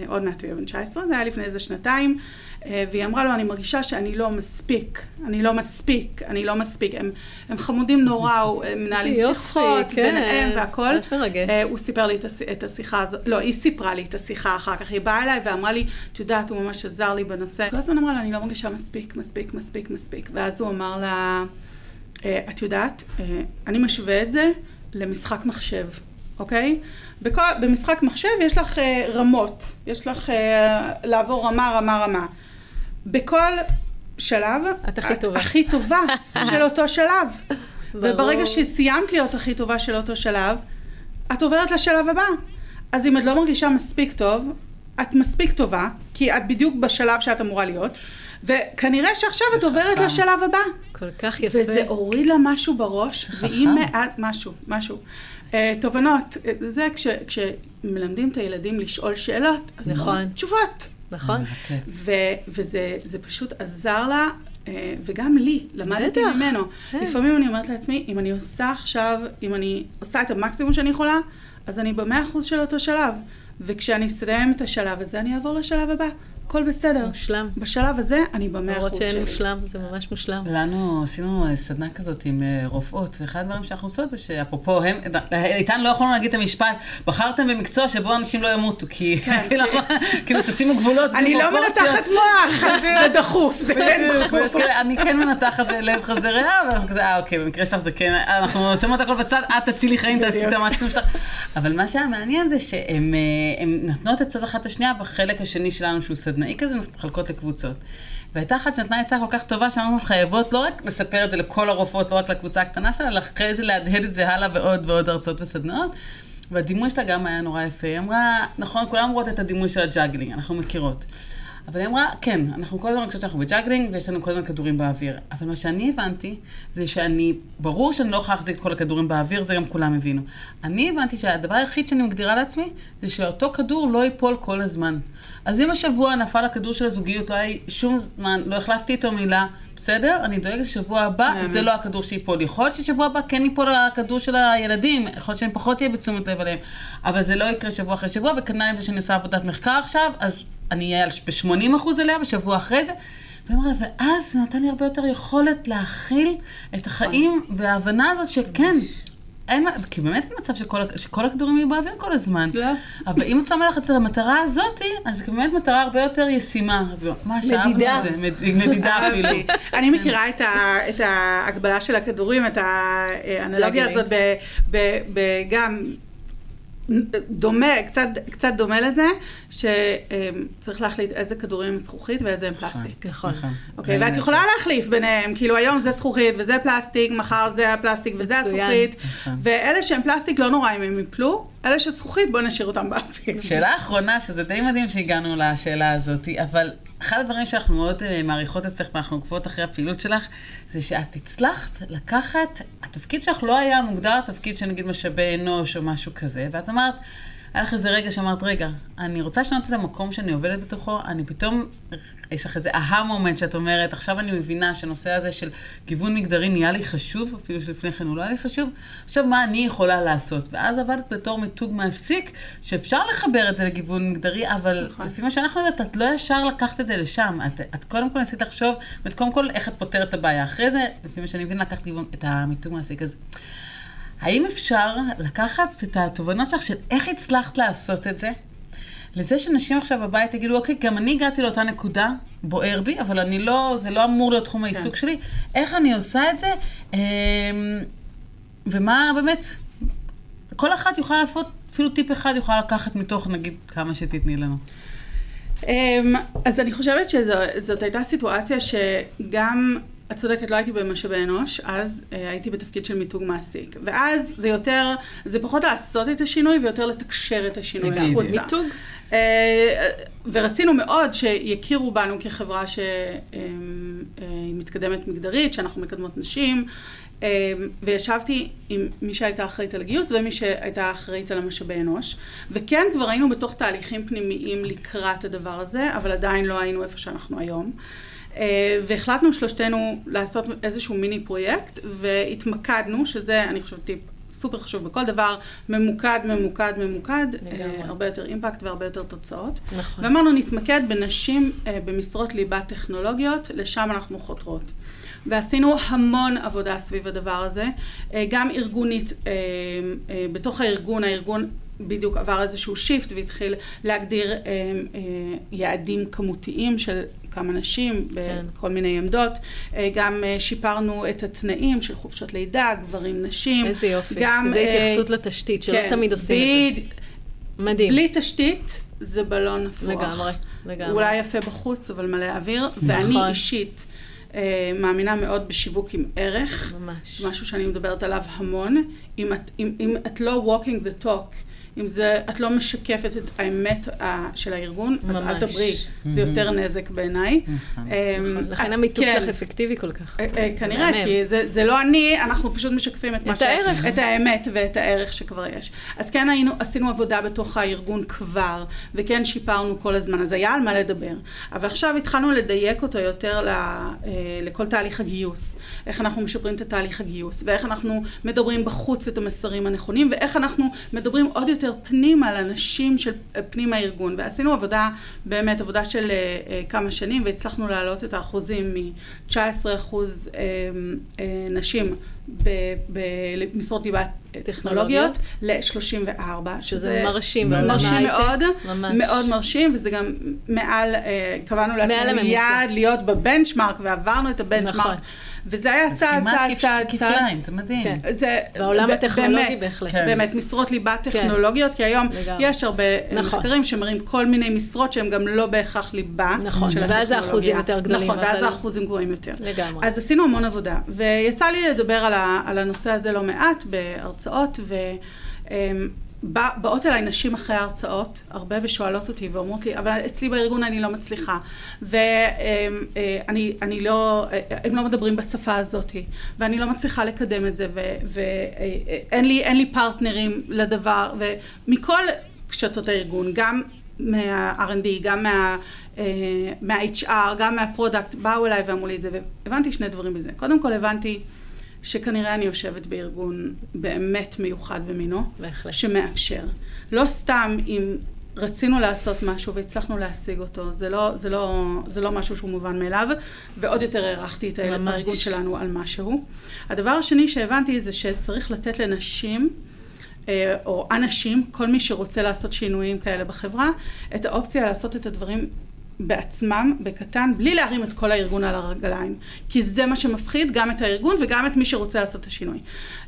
Speaker 3: עוד מעט הוא יהיה בן 19, זה היה לפני איזה שנתיים. אה, והיא אמרה לו, אני מרגישה שאני לא מספיק, אני לא מספיק, אני לא מספיק. הם, הם חמודים נורא, הם מנהלים
Speaker 2: יופי,
Speaker 3: שיחות
Speaker 2: כן,
Speaker 3: ביניהם והכל. אה, הוא סיפר לי את, הש... את השיחה הזאת, לא, היא סיפרה לי את השיחה אחר כך, היא באה אליי ואמרה לי, את יודעת, הוא ממש עזר לי בנושא. כל הזמן אמרה לה, אני לא מרגישה מספיק, מספיק, מספיק, מספיק. ואז הוא אמר לה, "אה, את יודעת, אה, אני משווה את זה למשחק מחשב, אוקיי? בכל, במשחק מחשב יש לך אה, רמות, יש לך אה, לעבור רמה, רמה, רמה. בכל שלב,
Speaker 2: את הכי טובה.
Speaker 3: הכי טובה של אותו שלב.
Speaker 2: ברור.
Speaker 3: וברגע שסיימת להיות הכי טובה של אותו שלב, את עוברת לשלב הבא. אז אם את לא מרגישה מספיק טוב, את מספיק טובה, כי את בדיוק בשלב שאת אמורה להיות, וכנראה שעכשיו את עוברת
Speaker 1: חכם.
Speaker 3: לשלב הבא.
Speaker 2: כל כך יפה.
Speaker 3: וזה הוריד לה משהו בראש, והיא מעט, משהו, משהו. Uh, תובנות, אה, זה כש, כשמלמדים את הילדים לשאול שאלות, אז
Speaker 2: נכון.
Speaker 3: תשובות.
Speaker 2: נכון?
Speaker 3: ו, וזה זה פשוט עזר לה, אה, וגם לי, למדתי
Speaker 2: בטח,
Speaker 3: ממנו.
Speaker 2: כן.
Speaker 3: לפעמים אני אומרת לעצמי, אם אני עושה עכשיו, אם אני עושה את המקסימום שאני יכולה, אז אני במאה אחוז של אותו שלב. וכשאני אסיים את השלב הזה, אני אעבור לשלב הבא. הכל בסדר.
Speaker 2: מושלם.
Speaker 3: בשלב הזה, אני במאה
Speaker 2: למרות
Speaker 3: אחוז
Speaker 2: שאין
Speaker 3: שלי.
Speaker 2: מושלם, זה ממש מושלם.
Speaker 1: לנו, עשינו אה, סדנה כזאת עם אה, רופאות, ואחד הדברים שאנחנו עושות זה שאפרופו, הם, אה, איתן לא יכולנו להגיד את המשפט, בחרתם במקצוע שבו אנשים לא ימותו, כי כאילו, אנחנו- כאילו, תשימו גבולות,
Speaker 3: כן. אני לא. מנתחת מוח, זה דחוף, זה כן דחוף.
Speaker 1: אני כן מנתחת לב חזה ריאה, ואנחנו כזה, אה, אוקיי, במקרה שלך זה כן, אנחנו שמים את הכל בצד, את תצילי חיים, תעשי את. המקסימום שלך. אבל מה שהיה מעניין זה שהן אה, הן נותנות עצות אחת את השנייה בחלק השני שלנו, שהוא סדנאי כזה, מחלקות לקבוצות. והייתה אחת שנתנה עצה כל כך טובה, שאנחנו חייבות לא רק לספר את זה לכל הרופאות, לא רק לקבוצה הקטנה שלה, אלא אחרי זה להדהד את זה הלאה ועוד ועוד הרצאות וסדנאות. והדימוי שלה גם היה נורא יפה. היא אמרה, נכון, כולם רואות את הדימוי של ה juggling, אנחנו מכירות. אבל היא אמרה, כן, אנחנו כל הזמן חושבות שאנחנו ב juggling ויש לנו כל הזמן כדורים באוויר. אבל מה שאני הבנתי, זה שאני, ברור שאני לא יכולה להחזיק את כל הכדורים באוויר, זה גם כולם הבינו. אני הבנתי שהדבר היחיד שאני מגדירה לעצמי, זה שאותו כדור לא ייפול כל הזמן. אז אם השבוע נפל הכדור של הזוגיות, לא היה שום זמן, לא החלפתי איתו מילה, בסדר? אני דואגת לשבוע הבא,
Speaker 3: באמת.
Speaker 1: זה לא הכדור שייפול. יכול להיות ששבוע הבא כן ייפול הכדור של הילדים, יכול להיות שאני פחות אהיה בתשומת לב עליהם, אבל זה לא יקרה שבוע אחרי שבוע, וכנ"ל עם זה שאני עושה עבודת מחקר עכשיו, אז אני אהיה ב-80 אחוז עליה בשבוע אחרי זה. והיא אמרה, ואז זה נתן לי הרבה יותר יכולת להכיל את החיים, וההבנה הזאת שכן, אין, כי באמת אין מצב שכל, שכל הכדורים יהיו באוויר כל הזמן.
Speaker 3: לא.
Speaker 1: אבל אם את שמה לך את המטרה הזאת, אז זו באמת מטרה הרבה יותר ישימה. ממש אהבנו
Speaker 2: מדידה.
Speaker 1: את זה, מד- מדידה אפילו.
Speaker 3: אני מכירה את ה- את ההגבלה של הכדורים, את האנלוגיה
Speaker 2: juggling.
Speaker 3: הזאת ב- ב- ב- גם דומה, קצת, קצת דומה לזה, שצריך להחליט איזה כדורים הם זכוכית ואיזה הם פלסטיק.
Speaker 2: נכון.
Speaker 3: אוקיי, ואת יכולה להחליף ביניהם, כאילו היום זה זכוכית וזה פלסטיק, מחר זה הפלסטיק וזה. הזכוכית,
Speaker 1: נכון.
Speaker 3: ואלה שהם פלסטיק לא נורא אם הם יפלו, אלה שזכוכית בואו נשאיר אותם באוויר.
Speaker 1: שאלה אחרונה, שזה די מדהים שהגענו לשאלה הזאת, אבל אחד הדברים שאנחנו מאוד אה, מעריכות אצלך ואנחנו עוקבות אחרי הפעילות שלך, זה שאת הצלחת לקחת, התפקיד שלך לא היה מוגדר תפקיד של נגיד משאבי אנוש או משהו כזה, ואת אמרת, היה לך איזה רגע שאמרת, רגע, אני רוצה לשנות את המקום שאני עובדת בתוכו, אני פתאום, יש לך איזה אהה מומנט שאת אומרת, עכשיו אני מבינה שהנושא הזה של גיוון מגדרי נהיה לי חשוב, אפילו שלפני כן הוא לא היה לי חשוב, עכשיו מה אני יכולה לעשות? ואז עבדת בתור מיתוג מעסיק, שאפשר לחבר את זה לגיוון מגדרי, אבל
Speaker 3: נכון.
Speaker 1: לפי מה שאנחנו יודעות, את לא ישר לקחת את זה לשם. את, את קודם כל ניסית לחשוב, אומרת, קודם כל איך את פותרת את הבעיה. אחרי זה, לפי מה שאני מבינה, לקחת גיוון- את המיתוג מעסיק. אז האם אפשר לקחת את התובנות שלך של איך הצלחת לעשות את זה, לזה שנשים עכשיו בבית יגידו, אוקיי, גם אני הגעתי לאותה נקודה, בוער בי, אבל אני לא, זה לא אמור להיות תחום העיסוק כן. שלי, איך אני עושה את זה, אמ, ומה באמת, כל אחת יכולה לעשות, אפילו טיפ אחד יכולה לקחת מתוך, נגיד, כמה שתתני לנו.
Speaker 3: אמ, אז אני חושבת שזאת הייתה סיטואציה שגם את צודקת, לא הייתי במשאבי אנוש, אז אה, הייתי בתפקיד של מיתוג מעסיק. ואז זה יותר, זה פחות לעשות את השינוי ויותר לתקשר את השינוי
Speaker 2: החוצה. מיתוג?
Speaker 3: אה, ורצינו מאוד שיכירו בנו כחברה שהיא אה, אה, מתקדמת מגדרית, שאנחנו מקדמות נשים. אה, וישבתי עם מי שהייתה אחראית על הגיוס ומי שהייתה אחראית על המשאבי אנוש. וכן, כבר היינו בתוך תהליכים פנימיים לקראת הדבר הזה, אבל עדיין לא היינו איפה שאנחנו היום. אה, והחלטנו שלושתנו לעשות איזשהו מיני פרויקט, והתמקדנו, שזה אני חושבת טיפ סופר חשוב בכל דבר, ממוקד, ממוקד, ממוקד, אה, הרבה יותר אימפקט והרבה יותר תוצאות. נכון. ואמרנו, נתמקד בנשים אה, במשרות ליבה טכנולוגיות, לשם אנחנו חותרות. ועשינו המון עבודה סביב הדבר הזה, אה, גם ארגונית, אה, אה, בתוך הארגון, הארגון בדיוק עבר איזשהו shift והתחיל להגדיר אה, אה, יעדים כמותיים של כמה נשים כן. בכל מיני עמדות. אה, גם אה, שיפרנו את התנאים של חופשות לידה, גברים, נשים.
Speaker 2: איזה יופי. גם... זה אה, התייחסות לתשתית, שלא כן, תמיד עושים ב... את זה. מדהים.
Speaker 3: בלי תשתית זה בלון הפוך.
Speaker 2: לגמרי, לגמרי.
Speaker 3: אולי יפה בחוץ, אבל מלא אוויר. נכון. ואני אישית... מאמינה מאוד בשיווק עם ערך. ממש. משהו שאני מדברת עליו המון. אם את, אם, אם את לא walking the talk, אם זה, את לא משקפת את האמת של הארגון, ממש. אז אל תדברי, זה יותר נזק בעיניי.
Speaker 2: נכון. אמ, נכון. לכן המיתוג כן. שלך אפקטיבי כל כך. אה,
Speaker 3: אה, כנראה, כי זה, זה לא אני, אנחנו פשוט משקפים את, את מה ש... הערך. את האמת ואת הערך שכבר יש. אז כן היינו, עשינו עבודה בתוך הארגון כבר, וכן שיפרנו כל הזמן, אז היה על מה לדבר. אבל עכשיו התחלנו לדייק אותו יותר ל, אה, לכל תהליך הגיוס. איך אנחנו משפרים את התהליך הגיוס, ואיך אנחנו מדברים בחוץ את המסרים הנכונים, ואיך אנחנו מדברים עוד יותר יותר פנימה לאנשים של פנים הארגון. ועשינו עבודה, באמת עבודה של uh, כמה שנים, והצלחנו להעלות את האחוזים מ-19 אחוז uh, נשים במשרות ליבה טכנולוגיות ל-34.
Speaker 2: שזה מרשים.
Speaker 3: מרשים מאוד, ממש. מאוד מרשים, וזה גם מעל, קבענו לעצמנו יעד להיות בבנצ'מארק, ועברנו את הבנצ'מארק. נכון. וזה היה צעד, צעד, צעד,
Speaker 1: צעד. כפליים, זה מדהים. כן.
Speaker 2: זה, בעולם הטכנולוגי בהחלט.
Speaker 3: כן. באמת, משרות ליבה כן. טכנולוגיות, כן. כי היום לגמרי. יש הרבה נכון. מחקרים שמראים כל מיני משרות שהן גם לא בהכרח ליבה
Speaker 2: נכון, של הטכנולוגיה. ואז האחוזים יותר גדולים.
Speaker 3: נכון, ואז האחוזים גבוהים יותר. לגמרי. אז עשינו המון עבודה, ויצא לי לדבר על, ה, על הנושא הזה לא מעט בהרצאות, ו... אמ, באות אליי נשים אחרי ההרצאות, הרבה, ושואלות אותי ואומרות לי, אבל אצלי בארגון אני לא מצליחה. ואני אני לא, הם לא מדברים בשפה הזאת, ואני לא מצליחה לקדם את זה, ואין לי, לי פרטנרים לדבר, ומכל קשתות הארגון, גם מה-R&D, גם מה, מה-HR, גם מה product, באו אליי ואמרו לי את זה, והבנתי שני דברים בזה. קודם כל הבנתי שכנראה אני יושבת בארגון באמת מיוחד במינו, בהחלט. שמאפשר. לא סתם אם רצינו לעשות משהו והצלחנו להשיג אותו, זה לא, זה לא, זה לא משהו שהוא מובן מאליו, ועוד יותר הערכתי את הליד בארגון שלנו על משהו. הדבר השני שהבנתי זה שצריך לתת לנשים אה, או אנשים, כל מי שרוצה לעשות שינויים כאלה בחברה, את האופציה לעשות את הדברים בעצמם, בקטן, בלי להרים את כל הארגון על הרגליים. כי זה מה שמפחיד גם את הארגון וגם את מי שרוצה לעשות את השינוי.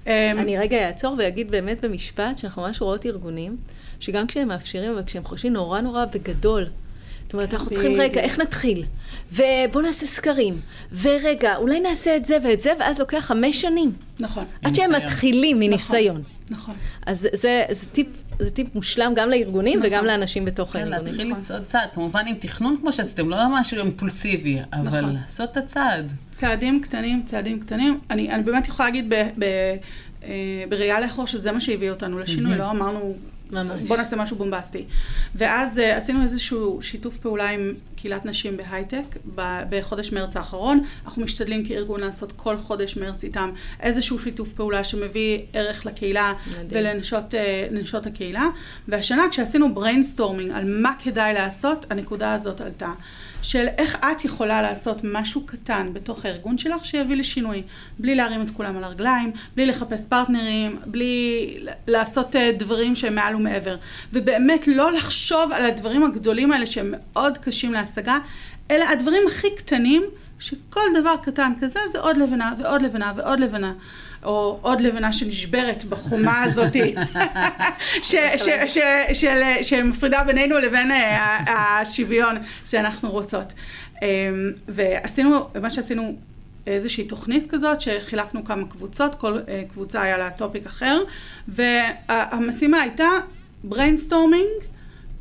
Speaker 2: אמ, אני רגע אעצור ואגיד באמת במשפט שאנחנו ממש רואות ארגונים, שגם כשהם מאפשרים, אבל כשהם חושבים נורא נורא בגדול, זאת אומרת, אנחנו צריכים, רגע, איך נתחיל? ובואו נעשה סקרים. ורגע, אולי נעשה את זה ואת זה, ואז לוקח חמש שנים.
Speaker 3: נכון.
Speaker 2: עד שהם מתחילים מניסיון.
Speaker 3: נכון.
Speaker 2: אז זה, זה טיפ זה טיפ מושלם גם לארגונים נכון. וגם לאנשים בתוך כן, הארגונים.
Speaker 1: כן, להתחיל נכון. לצעוד צעד, כמובן עם תכנון כמו שעשיתם, לא משהו אימפולסיבי, אבל נכון. לעשות את הצעד.
Speaker 3: צעדים קטנים, צעדים קטנים. אני, אני באמת יכולה להגיד ב, ב, אה, בראייה לאחור שזה מה שהביא אותנו לשינוי, mm-hmm. לא אמרנו ממש. בוא נעשה משהו בומבסטי. ואז אה, עשינו איזשהו שיתוף פעולה עם קהילת נשים בהייטק בחודש מרץ האחרון. אנחנו משתדלים כארגון לעשות כל חודש מרץ איתם איזשהו שיתוף פעולה שמביא ערך לקהילה ולנשות אה, הקהילה. והשנה כשעשינו brainstorming על מה כדאי לעשות, הנקודה הזאת עלתה. של איך את יכולה לעשות משהו קטן בתוך הארגון שלך שיביא לשינוי, בלי להרים את כולם על הרגליים, בלי לחפש פרטנרים, בלי לעשות אה, דברים שהם מעל ומעבר. ובאמת לא לחשוב על הדברים הגדולים האלה שהם מאוד קשים להשגה, אלא הדברים הכי קטנים, שכל דבר קטן כזה זה עוד לבנה ועוד לבנה ועוד לבנה. או עוד לבנה שנשברת בחומה הזאת, שמפרידה בינינו לבין אה, השוויון שאנחנו רוצות. אמ, ועשינו, מה שעשינו איזושהי תוכנית כזאת שחילקנו כמה קבוצות, כל אה, קבוצה היה לה טופיק אחר, והמשימה הייתה brainstorming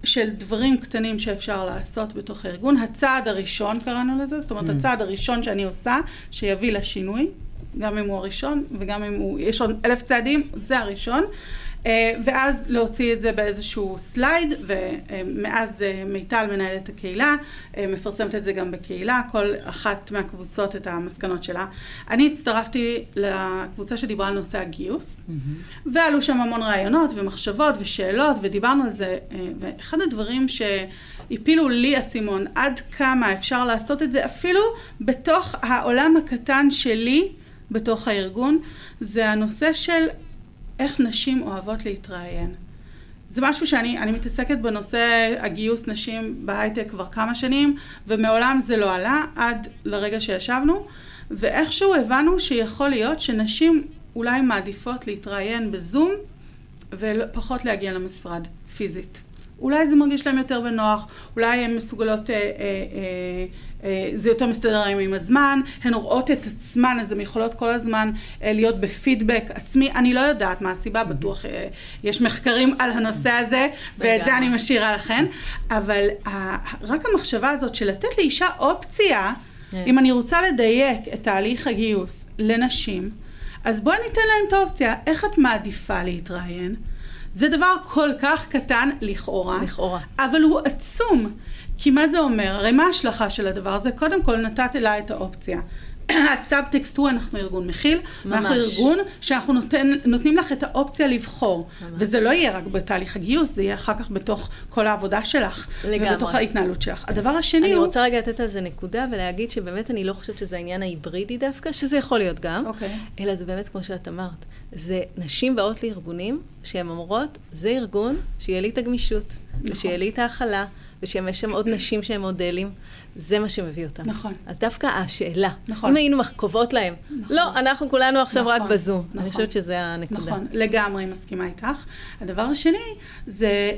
Speaker 3: של דברים קטנים שאפשר לעשות בתוך הארגון. הצעד הראשון קראנו לזה, זאת אומרת אממ. הצעד הראשון שאני עושה שיביא לשינוי, גם אם הוא הראשון וגם אם הוא, יש עוד אלף צעדים, זה הראשון. אה, ואז להוציא את זה באיזשהו slide, ומאז אה, מיטל מנהלת הקהילה, אה, מפרסמת את זה גם בקהילה, כל אחת מהקבוצות את המסקנות שלה. אני הצטרפתי לקבוצה שדיברה על נושא הגיוס, mm-hmm. ועלו שם המון רעיונות ומחשבות ושאלות, ודיברנו על זה, ואחד הדברים שהפילו לי אסימון, עד כמה אפשר לעשות את זה אפילו בתוך העולם הקטן שלי, בתוך הארגון, זה הנושא של איך נשים אוהבות להתראיין. זה משהו שאני אני מתעסקת בנושא הגיוס נשים בהייטק כבר כמה שנים, ומעולם זה לא עלה עד לרגע שישבנו, ואיכשהו הבנו שיכול להיות שנשים אולי מעדיפות להתראיין בזום ופחות להגיע למשרד פיזית. אולי זה מרגיש להם יותר בנוח, אולי הן מסוגלות, אה, אה, אה, אה, זה יותר מסתדר להם עם הזמן, הן רואות את עצמן, אז הן יכולות כל הזמן אה, להיות בפידבק עצמי. אני לא יודעת מה הסיבה, בטוח אה, יש מחקרים על הנושא הזה, ואת זה אני משאירה לכן, אבל אה, רק המחשבה הזאת של לתת לאישה אופציה, כן. אם אני רוצה לדייק את תהליך הגיוס לנשים, אז בואי ניתן להם את האופציה, איך את מעדיפה להתראיין? זה דבר כל כך קטן לכאורה,
Speaker 2: לכאורה,
Speaker 3: אבל הוא עצום. כי מה זה אומר? הרי מה ההשלכה של הדבר הזה? קודם כל נתת אליי את האופציה. הסאבטקסט הוא אנחנו ארגון מכיל, ממש. ואנחנו ארגון שאנחנו נותן, נותנים לך את האופציה לבחור. ממש. וזה לא יהיה רק בתהליך הגיוס, זה יהיה אחר כך בתוך כל העבודה שלך. לגמרי. ובתוך ההתנהלות שלך. הדבר השני
Speaker 2: אני
Speaker 3: הוא...
Speaker 2: אני רוצה רגע לתת על זה נקודה ולהגיד שבאמת אני לא חושבת שזה העניין ההיברידי דווקא, שזה יכול להיות גם,
Speaker 3: אוקיי.
Speaker 2: אלא זה באמת כמו שאת אמרת. זה נשים באות לארגונים שהן אומרות, זה ארגון שיהיה לי את הגמישות, נכון. ושיהיה לי את ההכלה. ושיש שם עוד נשים שהן מודלים, זה מה שמביא אותם.
Speaker 3: נכון.
Speaker 2: אז דווקא השאלה,
Speaker 3: נכון.
Speaker 2: אם היינו קובעות להם, נכון. לא, אנחנו כולנו עכשיו נכון, רק בזום. נכון. אני חושבת שזה הנקודה.
Speaker 3: נכון, לגמרי מסכימה איתך. הדבר השני, זה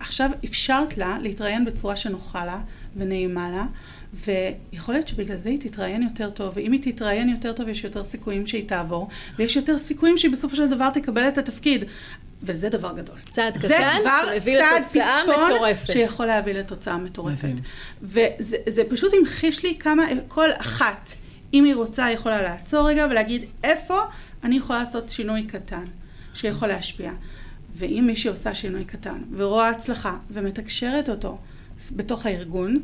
Speaker 3: עכשיו אפשרת לה להתראיין בצורה שנוחה לה ונעימה לה. ויכול להיות שבגלל זה היא תתראיין יותר טוב, ואם היא תתראיין יותר טוב, יש יותר סיכויים שהיא תעבור, ויש יותר סיכויים שהיא בסופו של דבר תקבל את התפקיד. וזה דבר גדול.
Speaker 2: צעד קטן שמביא לתוצאה מטורפת.
Speaker 3: שיכול להביא לתוצאה מטורפת. וזה פשוט המחיש לי כמה כל אחת, אם היא רוצה, יכולה לעצור רגע ולהגיד איפה אני יכולה לעשות שינוי קטן שיכול להשפיע. ואם מישהי עושה שינוי קטן ורואה הצלחה ומתקשרת אותו בתוך הארגון,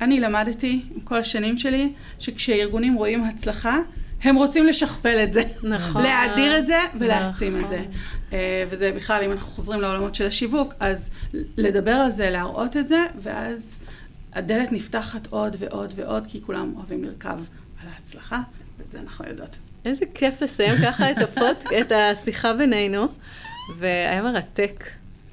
Speaker 3: אני למדתי עם כל השנים שלי שכשארגונים רואים הצלחה, הם רוצים לשכפל את זה.
Speaker 2: נכון.
Speaker 3: להאדיר את זה ולהעצים נכון. את זה. אה, וזה בכלל, אם אנחנו חוזרים לעולמות של השיווק, אז לדבר על זה, להראות את זה, ואז הדלת נפתחת עוד ועוד ועוד, כי כולם אוהבים לרכב על ההצלחה, ואת זה אנחנו יודעות.
Speaker 2: איזה כיף לסיים ככה את הפוט, את השיחה בינינו, והיה מרתק.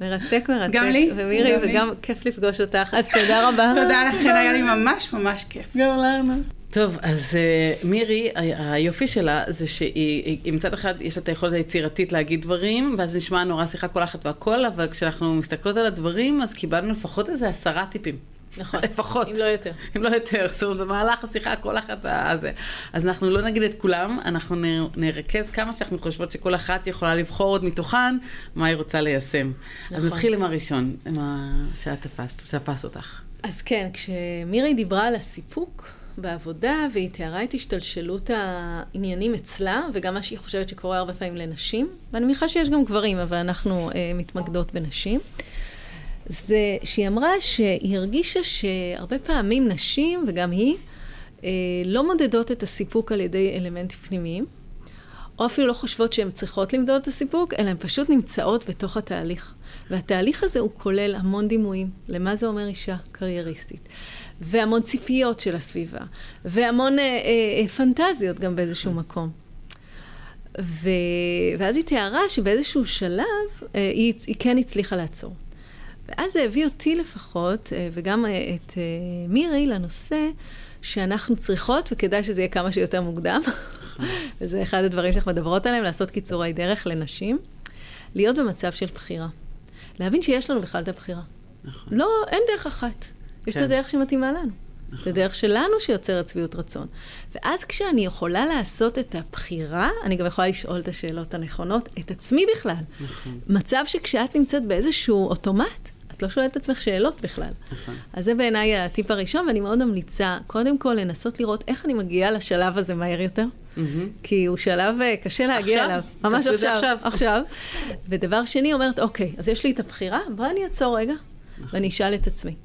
Speaker 2: מרתק, מרתק.
Speaker 3: גם לי.
Speaker 2: ומירי, וגם כיף לפגוש אותך, אז תודה רבה.
Speaker 3: תודה לכן, היה לי ממש ממש כיף.
Speaker 2: גם לנו.
Speaker 1: טוב, אז uh, מירי, היופי שלה זה שהיא, מצד אחד יש לה את היכולת היצירתית להגיד דברים, ואז נשמע נורא שיחה כל אחת והכל, אבל כשאנחנו מסתכלות על הדברים, אז קיבלנו לפחות איזה עשרה טיפים.
Speaker 2: נכון.
Speaker 1: לפחות.
Speaker 2: אם לא יותר.
Speaker 1: אם לא יותר. זאת אומרת, במהלך השיחה כל אחת הזה. אז אנחנו לא נגיד את כולם, אנחנו נרכז כמה שאנחנו חושבות שכל אחת יכולה לבחור עוד מתוכן, מה היא רוצה ליישם. נכון. אז נתחיל עם הראשון, עם מה שאת תפסת, שתפס אותך.
Speaker 2: אז כן, כשמירי דיברה על הסיפוק, בעבודה, והיא תיארה את השתלשלות העניינים אצלה, וגם מה שהיא חושבת שקורה הרבה פעמים לנשים, ואני מניחה שיש גם גברים, אבל אנחנו אה, מתמקדות בנשים. זה שהיא אמרה שהיא הרגישה שהרבה פעמים נשים, וגם היא, אה, לא מודדות את הסיפוק על ידי אלמנטים פנימיים, או אפילו לא חושבות שהן צריכות למדוד את הסיפוק, אלא הן פשוט נמצאות בתוך התהליך. והתהליך הזה הוא כולל המון דימויים, למה זה אומר אישה קרייריסטית. והמון ציפיות של הסביבה, והמון אה, אה, פנטזיות גם באיזשהו מקום. ו... ואז היא תיארה שבאיזשהו שלב אה, היא, היא כן הצליחה לעצור. ואז זה הביא אותי לפחות, אה, וגם אה, את אה, מירי, לנושא שאנחנו צריכות, וכדאי שזה יהיה כמה שיותר מוקדם, וזה אחד הדברים שאנחנו מדברות עליהם, לעשות קיצורי דרך לנשים, להיות במצב של בחירה. להבין שיש לנו בכלל את הבחירה. נכון. לא, אין דרך אחת. יש כן. את הדרך שמתאימה לנו. נכון. את הדרך שלנו שיוצרת שביעות רצון. ואז כשאני יכולה לעשות את הבחירה, אני גם יכולה לשאול את השאלות הנכונות, את עצמי בכלל. נכון. מצב שכשאת נמצאת באיזשהו אוטומט, את לא שואלת את עצמך שאלות בכלל. נכון. אז זה בעיניי הטיפ הראשון, ואני מאוד ממליצה, קודם כל לנסות לראות איך אני מגיעה לשלב הזה מהר יותר, mm-hmm. כי הוא שלב אה, קשה להגיע עכשיו? אליו. ממש עכשיו, עכשיו. עכשיו. ודבר שני, אומרת, אוקיי, אז יש לי את הבחירה, בואי אני אעצור רגע, נכון. ואני אשאל את עצמי.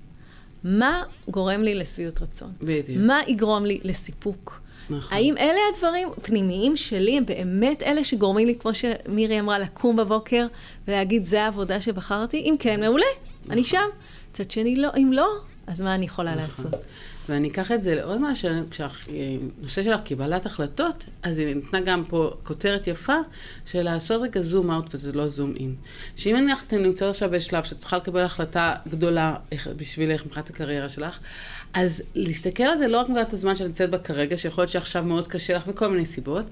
Speaker 2: מה גורם לי לשביעות רצון? בדיוק. מה יגרום לי לסיפוק? נכון. האם אלה הדברים פנימיים שלי, הם באמת אלה שגורמים לי, כמו שמירי אמרה, לקום בבוקר ולהגיד, זה העבודה שבחרתי? אם כן, מעולה, נכון. אני שם. מצד שני, לא, אם לא, אז מה אני יכולה נכון. לעשות?
Speaker 1: ואני אקח את זה לעוד משהו, כשהנושא שלך קבלת החלטות, אז היא נתנה גם פה כותרת יפה של לעשות רגע זום אאוט וזה לא זום אין. שאם נניח אתם נמצאות עכשיו בשלב שאת צריכה לקבל החלטה גדולה בשבילך מבחינת הקריירה שלך, אז להסתכל על זה לא רק מבחינת הזמן שאת נמצאת בה כרגע, שיכול להיות שעכשיו מאוד קשה לך מכל מיני סיבות,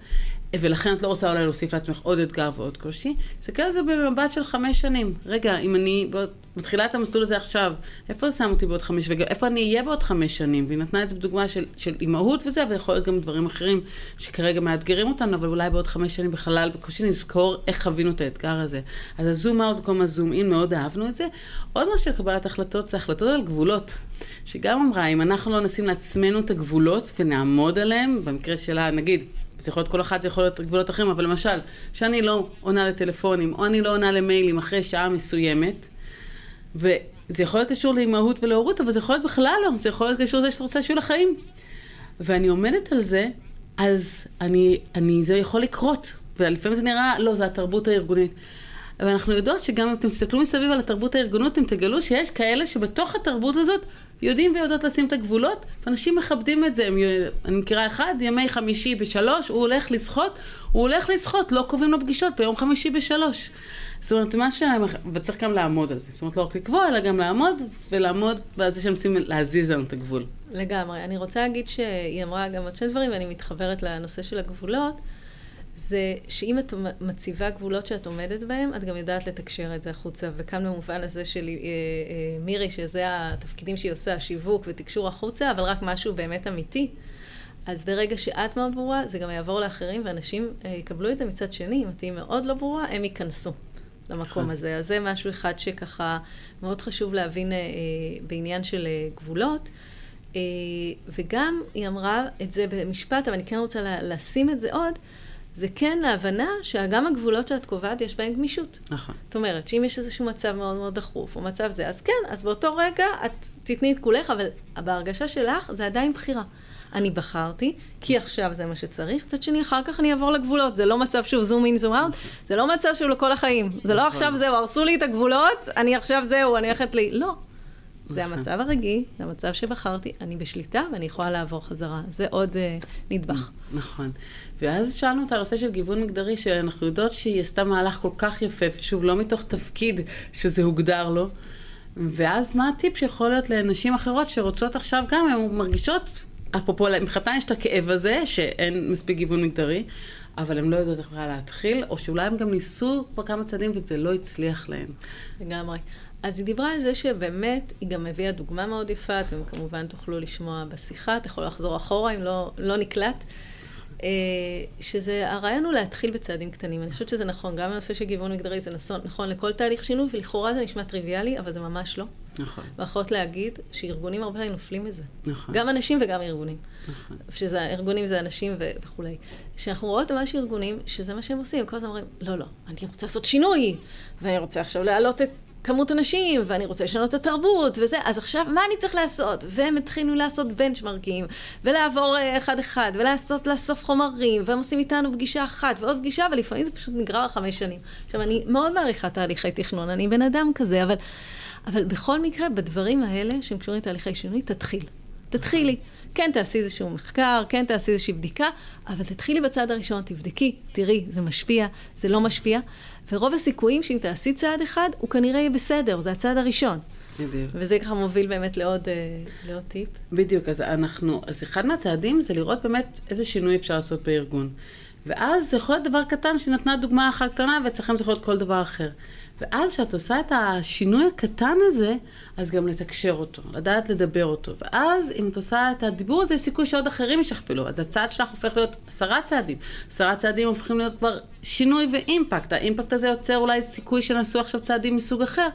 Speaker 1: ולכן את לא רוצה אולי להוסיף לעצמך עוד אתגר ועוד קושי, להסתכל על זה במבט של חמש שנים. רגע, אם אני מתחילה את המסלול הזה עכשיו, איפה זה שם אותי בעוד חמש, ואיפה אני אהיה בעוד חמש שנים? והיא נתנה את זה בדוגמה של, של אימהות וזה, ויכול להיות גם דברים אחרים שכרגע מאתגרים אותנו, אבל אולי בעוד חמש שנים בחלל בקושי נזכור איך חווינו את האתגר הזה. אז הזום אאוט במקום הזום אין, מאוד אהבנו את זה. עוד משהו לקבלת החלטות, זה החלטות על גבולות. שגם אמרה, אם אנחנו לא נשים לעצמנו את הגבולות ונעמוד עליהם, במקרה שלה, נגיד, זה יכול להיות כל אחת, זה יכול להיות גבולות אחרים, אבל למשל, שאני לא עונה לטלפונים, או אני לא עונה למיילים אחרי שעה מסוימת, וזה יכול להיות קשור לאימהות ולהורות, אבל זה יכול להיות בכלל לא, זה יכול להיות קשור לזה שאת רוצה שיהיו לחיים. ואני עומדת על זה, אז אני, אני, זה יכול לקרות, ולפעמים זה נראה, לא, זה התרבות הארגונית. ואנחנו יודעות שגם אם אתם תסתכלו מסביב על התרבות הארגונית, אתם תגלו שיש כאלה שבתוך התרבות הזאת יודעים ויודעות לשים את הגבולות, ואנשים מכבדים את זה. אני מכירה אחד, ימי חמישי בשלוש, הוא הולך לשחות, הוא הולך לשחות, לא קובעים לו פגישות ביום חמישי בשלוש. זאת אומרת, מה שלהם, וצריך גם לעמוד על זה. זאת אומרת, לא רק לקבוע, אלא גם לעמוד, ולעמוד, ואז זה שמנסים להזיז לנו את הגבול.
Speaker 2: לגמרי. אני רוצה להגיד שהיא אמרה גם עוד שני דברים, ואני מתחברת לנושא של הגבולות. זה שאם את מציבה גבולות שאת עומדת בהם, את גם יודעת לתקשר את זה החוצה. וכאן במובן הזה של אה, אה, מירי, שזה התפקידים שהיא עושה, השיווק ותקשור החוצה, אבל רק משהו באמת אמיתי. אז ברגע שאת מאוד ברורה, זה גם יעבור לאחרים, ואנשים אה, יקבלו את זה מצד שני. אם את תהיי מאוד לא ברורה, הם ייכנסו למקום נכון. הזה. אז זה משהו אחד שככה מאוד חשוב להבין אה, בעניין של אה, גבולות. אה, וגם היא אמרה את זה במשפט, אבל אני כן רוצה לשים את זה עוד. זה כן להבנה שגם הגבולות שאת קובעת, יש בהן גמישות.
Speaker 1: נכון.
Speaker 2: זאת אומרת, שאם יש איזשהו מצב מאוד מאוד דחוף, או מצב זה, אז כן, אז באותו רגע את תתני את כולך, אבל בהרגשה שלך זה עדיין בחירה. אני בחרתי, כי עכשיו זה מה שצריך, מצד שני, אחר כך אני אעבור לגבולות. זה לא מצב שהוא זום אין, זום אאוט, זה לא מצב שהוא לכל החיים. זה לא נכון. עכשיו זהו, הרסו לי את הגבולות, אני עכשיו זהו, אני הולכת לי... לא. זה. המצב הרגיל, זה המצב שבחרתי, אני בשליטה ואני יכולה לעבור חזרה. זה עוד uh, נדבך.
Speaker 1: נכון. ואז שאלנו את הנושא של גיוון מגדרי, שאנחנו יודעות שהיא עשתה מהלך כל כך יפה, שוב, לא מתוך תפקיד שזה הוגדר לו. ואז מה הטיפ שיכול להיות לנשים אחרות שרוצות עכשיו גם, הן מרגישות, אפרופו, מבחינתן יש את הכאב הזה, שאין מספיק גיוון מגדרי, אבל הן לא יודעות איך בכלל להתחיל, או שאולי הן גם ניסו כבר כמה צעדים וזה לא הצליח להן.
Speaker 2: לגמרי. אז היא דיברה על זה שבאמת, היא גם הביאה דוגמה מאוד יפה, אתם כמובן תוכלו לשמוע בשיחה, אתה יכול לחזור אחורה אם לא, לא נקלט. אה, שזה, הרעיון הוא להתחיל בצעדים קטנים. אני חושבת שזה נכון, גם בנושא של גיוון מגדרי זה נכון, נכון לכל תהליך שינוי, ולכאורה זה נשמע טריוויאלי, אבל זה ממש לא.
Speaker 1: נכון.
Speaker 2: ויכולת להגיד שארגונים הרבה פעמים נופלים בזה.
Speaker 1: נכון.
Speaker 2: גם אנשים וגם ארגונים. נכון. שזה, ארגונים זה אנשים ו- וכולי. כשאנחנו רואות ממש ארגונים, שזה מה שהם עושים, כל הזמן אומרים, לא, לא, אני רוצה לעשות שינוי, ואני רוצה עכשיו להעלות את כמות אנשים, ואני רוצה לשנות את התרבות, וזה, אז עכשיו, מה אני צריך לעשות? והם התחילו לעשות בנצ'מרקים, ולעבור אה, אחד-אחד, ולעשות, לאסוף חומרים, והם עושים איתנו פגישה אחת, ועוד פגישה, ולפעמים זה פשוט נגרר חמש שנים. עכשיו, אני מאוד מעריכה תהליכי תכנון, אני בן אדם כזה, אבל, אבל בכל מקרה, בדברים האלה, שהם קשורים לתהליכי שינוי, תתחיל. תתחילי. כן תעשי איזשהו מחקר, כן תעשי איזושהי בדיקה, אבל תתחילי בצעד הראשון, תבדקי, תראי, זה משפיע, זה לא משפיע, ורוב הסיכויים שאם תעשי צעד אחד, הוא כנראה יהיה בסדר, זה הצעד הראשון. בדיוק. וזה ככה מוביל באמת לעוד, אה, לעוד טיפ.
Speaker 1: בדיוק, אז אנחנו, אז אחד מהצעדים זה לראות באמת איזה שינוי אפשר לעשות בארגון. ואז זה יכול להיות דבר קטן שנתנה דוגמה אחת קטנה, ואצלכם זה יכול להיות כל דבר אחר. ואז כשאת עושה את השינוי הקטן הזה, אז גם לתקשר אותו, לדעת לדבר אותו. ואז אם את עושה את הדיבור הזה, יש סיכוי שעוד אחרים ישכפלו. אז הצעד שלך הופך להיות עשרה צעדים. עשרה צעדים הופכים להיות כבר שינוי ואימפקט. האימפקט הזה יוצר אולי סיכוי שנעשו עכשיו צעדים מסוג אחר.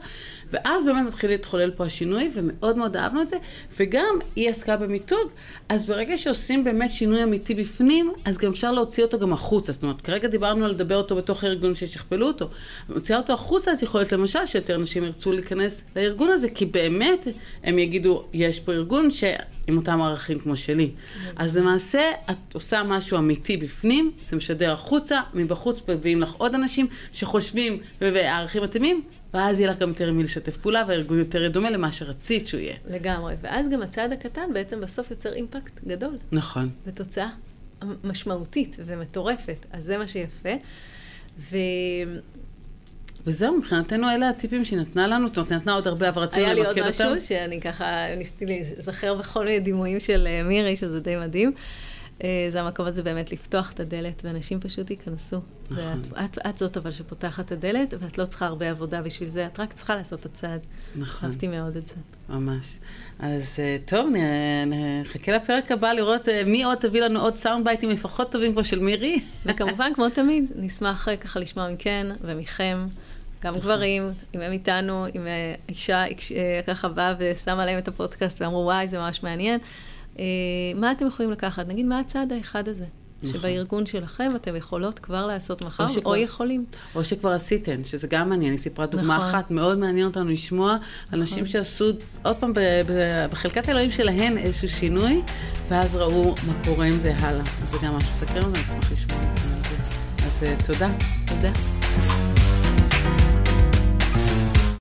Speaker 1: ואז באמת מתחיל להתחולל פה השינוי, ומאוד מאוד אהבנו את זה. וגם היא עסקה במיתוג, אז ברגע שעושים באמת שינוי אמיתי בפנים, אז גם אפשר להוציא אותו גם החוצה. זאת אומרת, כרגע דיברנו על לדבר אותו בתוך הארגון שישכפלו אותו. מוציאה אותו החוצה, אז יכול להיות למשל שיותר נשים ירצו להיכנס לארגון הזה, כי באמת הם יגידו, יש פה ארגון ש... עם אותם ערכים כמו שלי. אז למעשה, את עושה משהו אמיתי בפנים, זה משדר החוצה, מבחוץ מביאים לך עוד אנשים שחושבים והערכים מתאימים, ואז יהיה לך גם יותר מי לשתף פעולה, והארגון יותר דומה למה שרצית שהוא יהיה.
Speaker 2: לגמרי, ואז גם הצעד הקטן בעצם בסוף יוצר אימפקט גדול.
Speaker 1: נכון.
Speaker 2: ותוצאה משמעותית ומטורפת, אז זה מה שיפה. ו...
Speaker 1: וזהו, מבחינתנו אלה הטיפים שהיא נתנה לנו, זאת אומרת, נתנה עוד הרבה, אבל רצינו
Speaker 2: למקד אותם. היה לי עוד משהו שאני ככה ניסיתי להיזכר בכל מיני דימויים של אה, מירי, שזה די מדהים. אה, זה המקום הזה באמת לפתוח את הדלת, ואנשים פשוט ייכנסו. נכון. ואת, את זאת אבל שפותחת את הדלת, ואת לא צריכה הרבה עבודה בשביל זה, את רק צריכה לעשות את הצעד. נכון. אהבתי מאוד את זה.
Speaker 1: ממש. אז אה, טוב, נחכה לפרק הבא לראות מי עוד תביא לנו עוד סאונד בייטים לפחות טובים כמו של מירי.
Speaker 2: וכמובן, כמו תמיד, נשמח ככה לשמוע מכן ומכם. גם גברים, אם הם איתנו, אם אה, אישה אה, ככה באה ושמה להם את הפודקאסט ואמרו, וואי, זה ממש מעניין. אה, מה אתם יכולים לקחת? נגיד, מה הצעד האחד הזה? נכון. שבארגון שלכם אתם יכולות כבר לעשות מחר, או, שכבר, או יכולים.
Speaker 1: או שכבר עשיתן, שזה גם מעניין. היא סיפרה דוגמה נכון. אחת, מאוד מעניין אותנו לשמוע נכון. אנשים שעשו, עוד פעם, בחלקת אלוהים שלהן איזשהו שינוי, ואז ראו מה קורה עם זה הלאה. זה גם משהו מסקרן, ואני אשמח לשמוע את זה. אז תודה.
Speaker 2: תודה.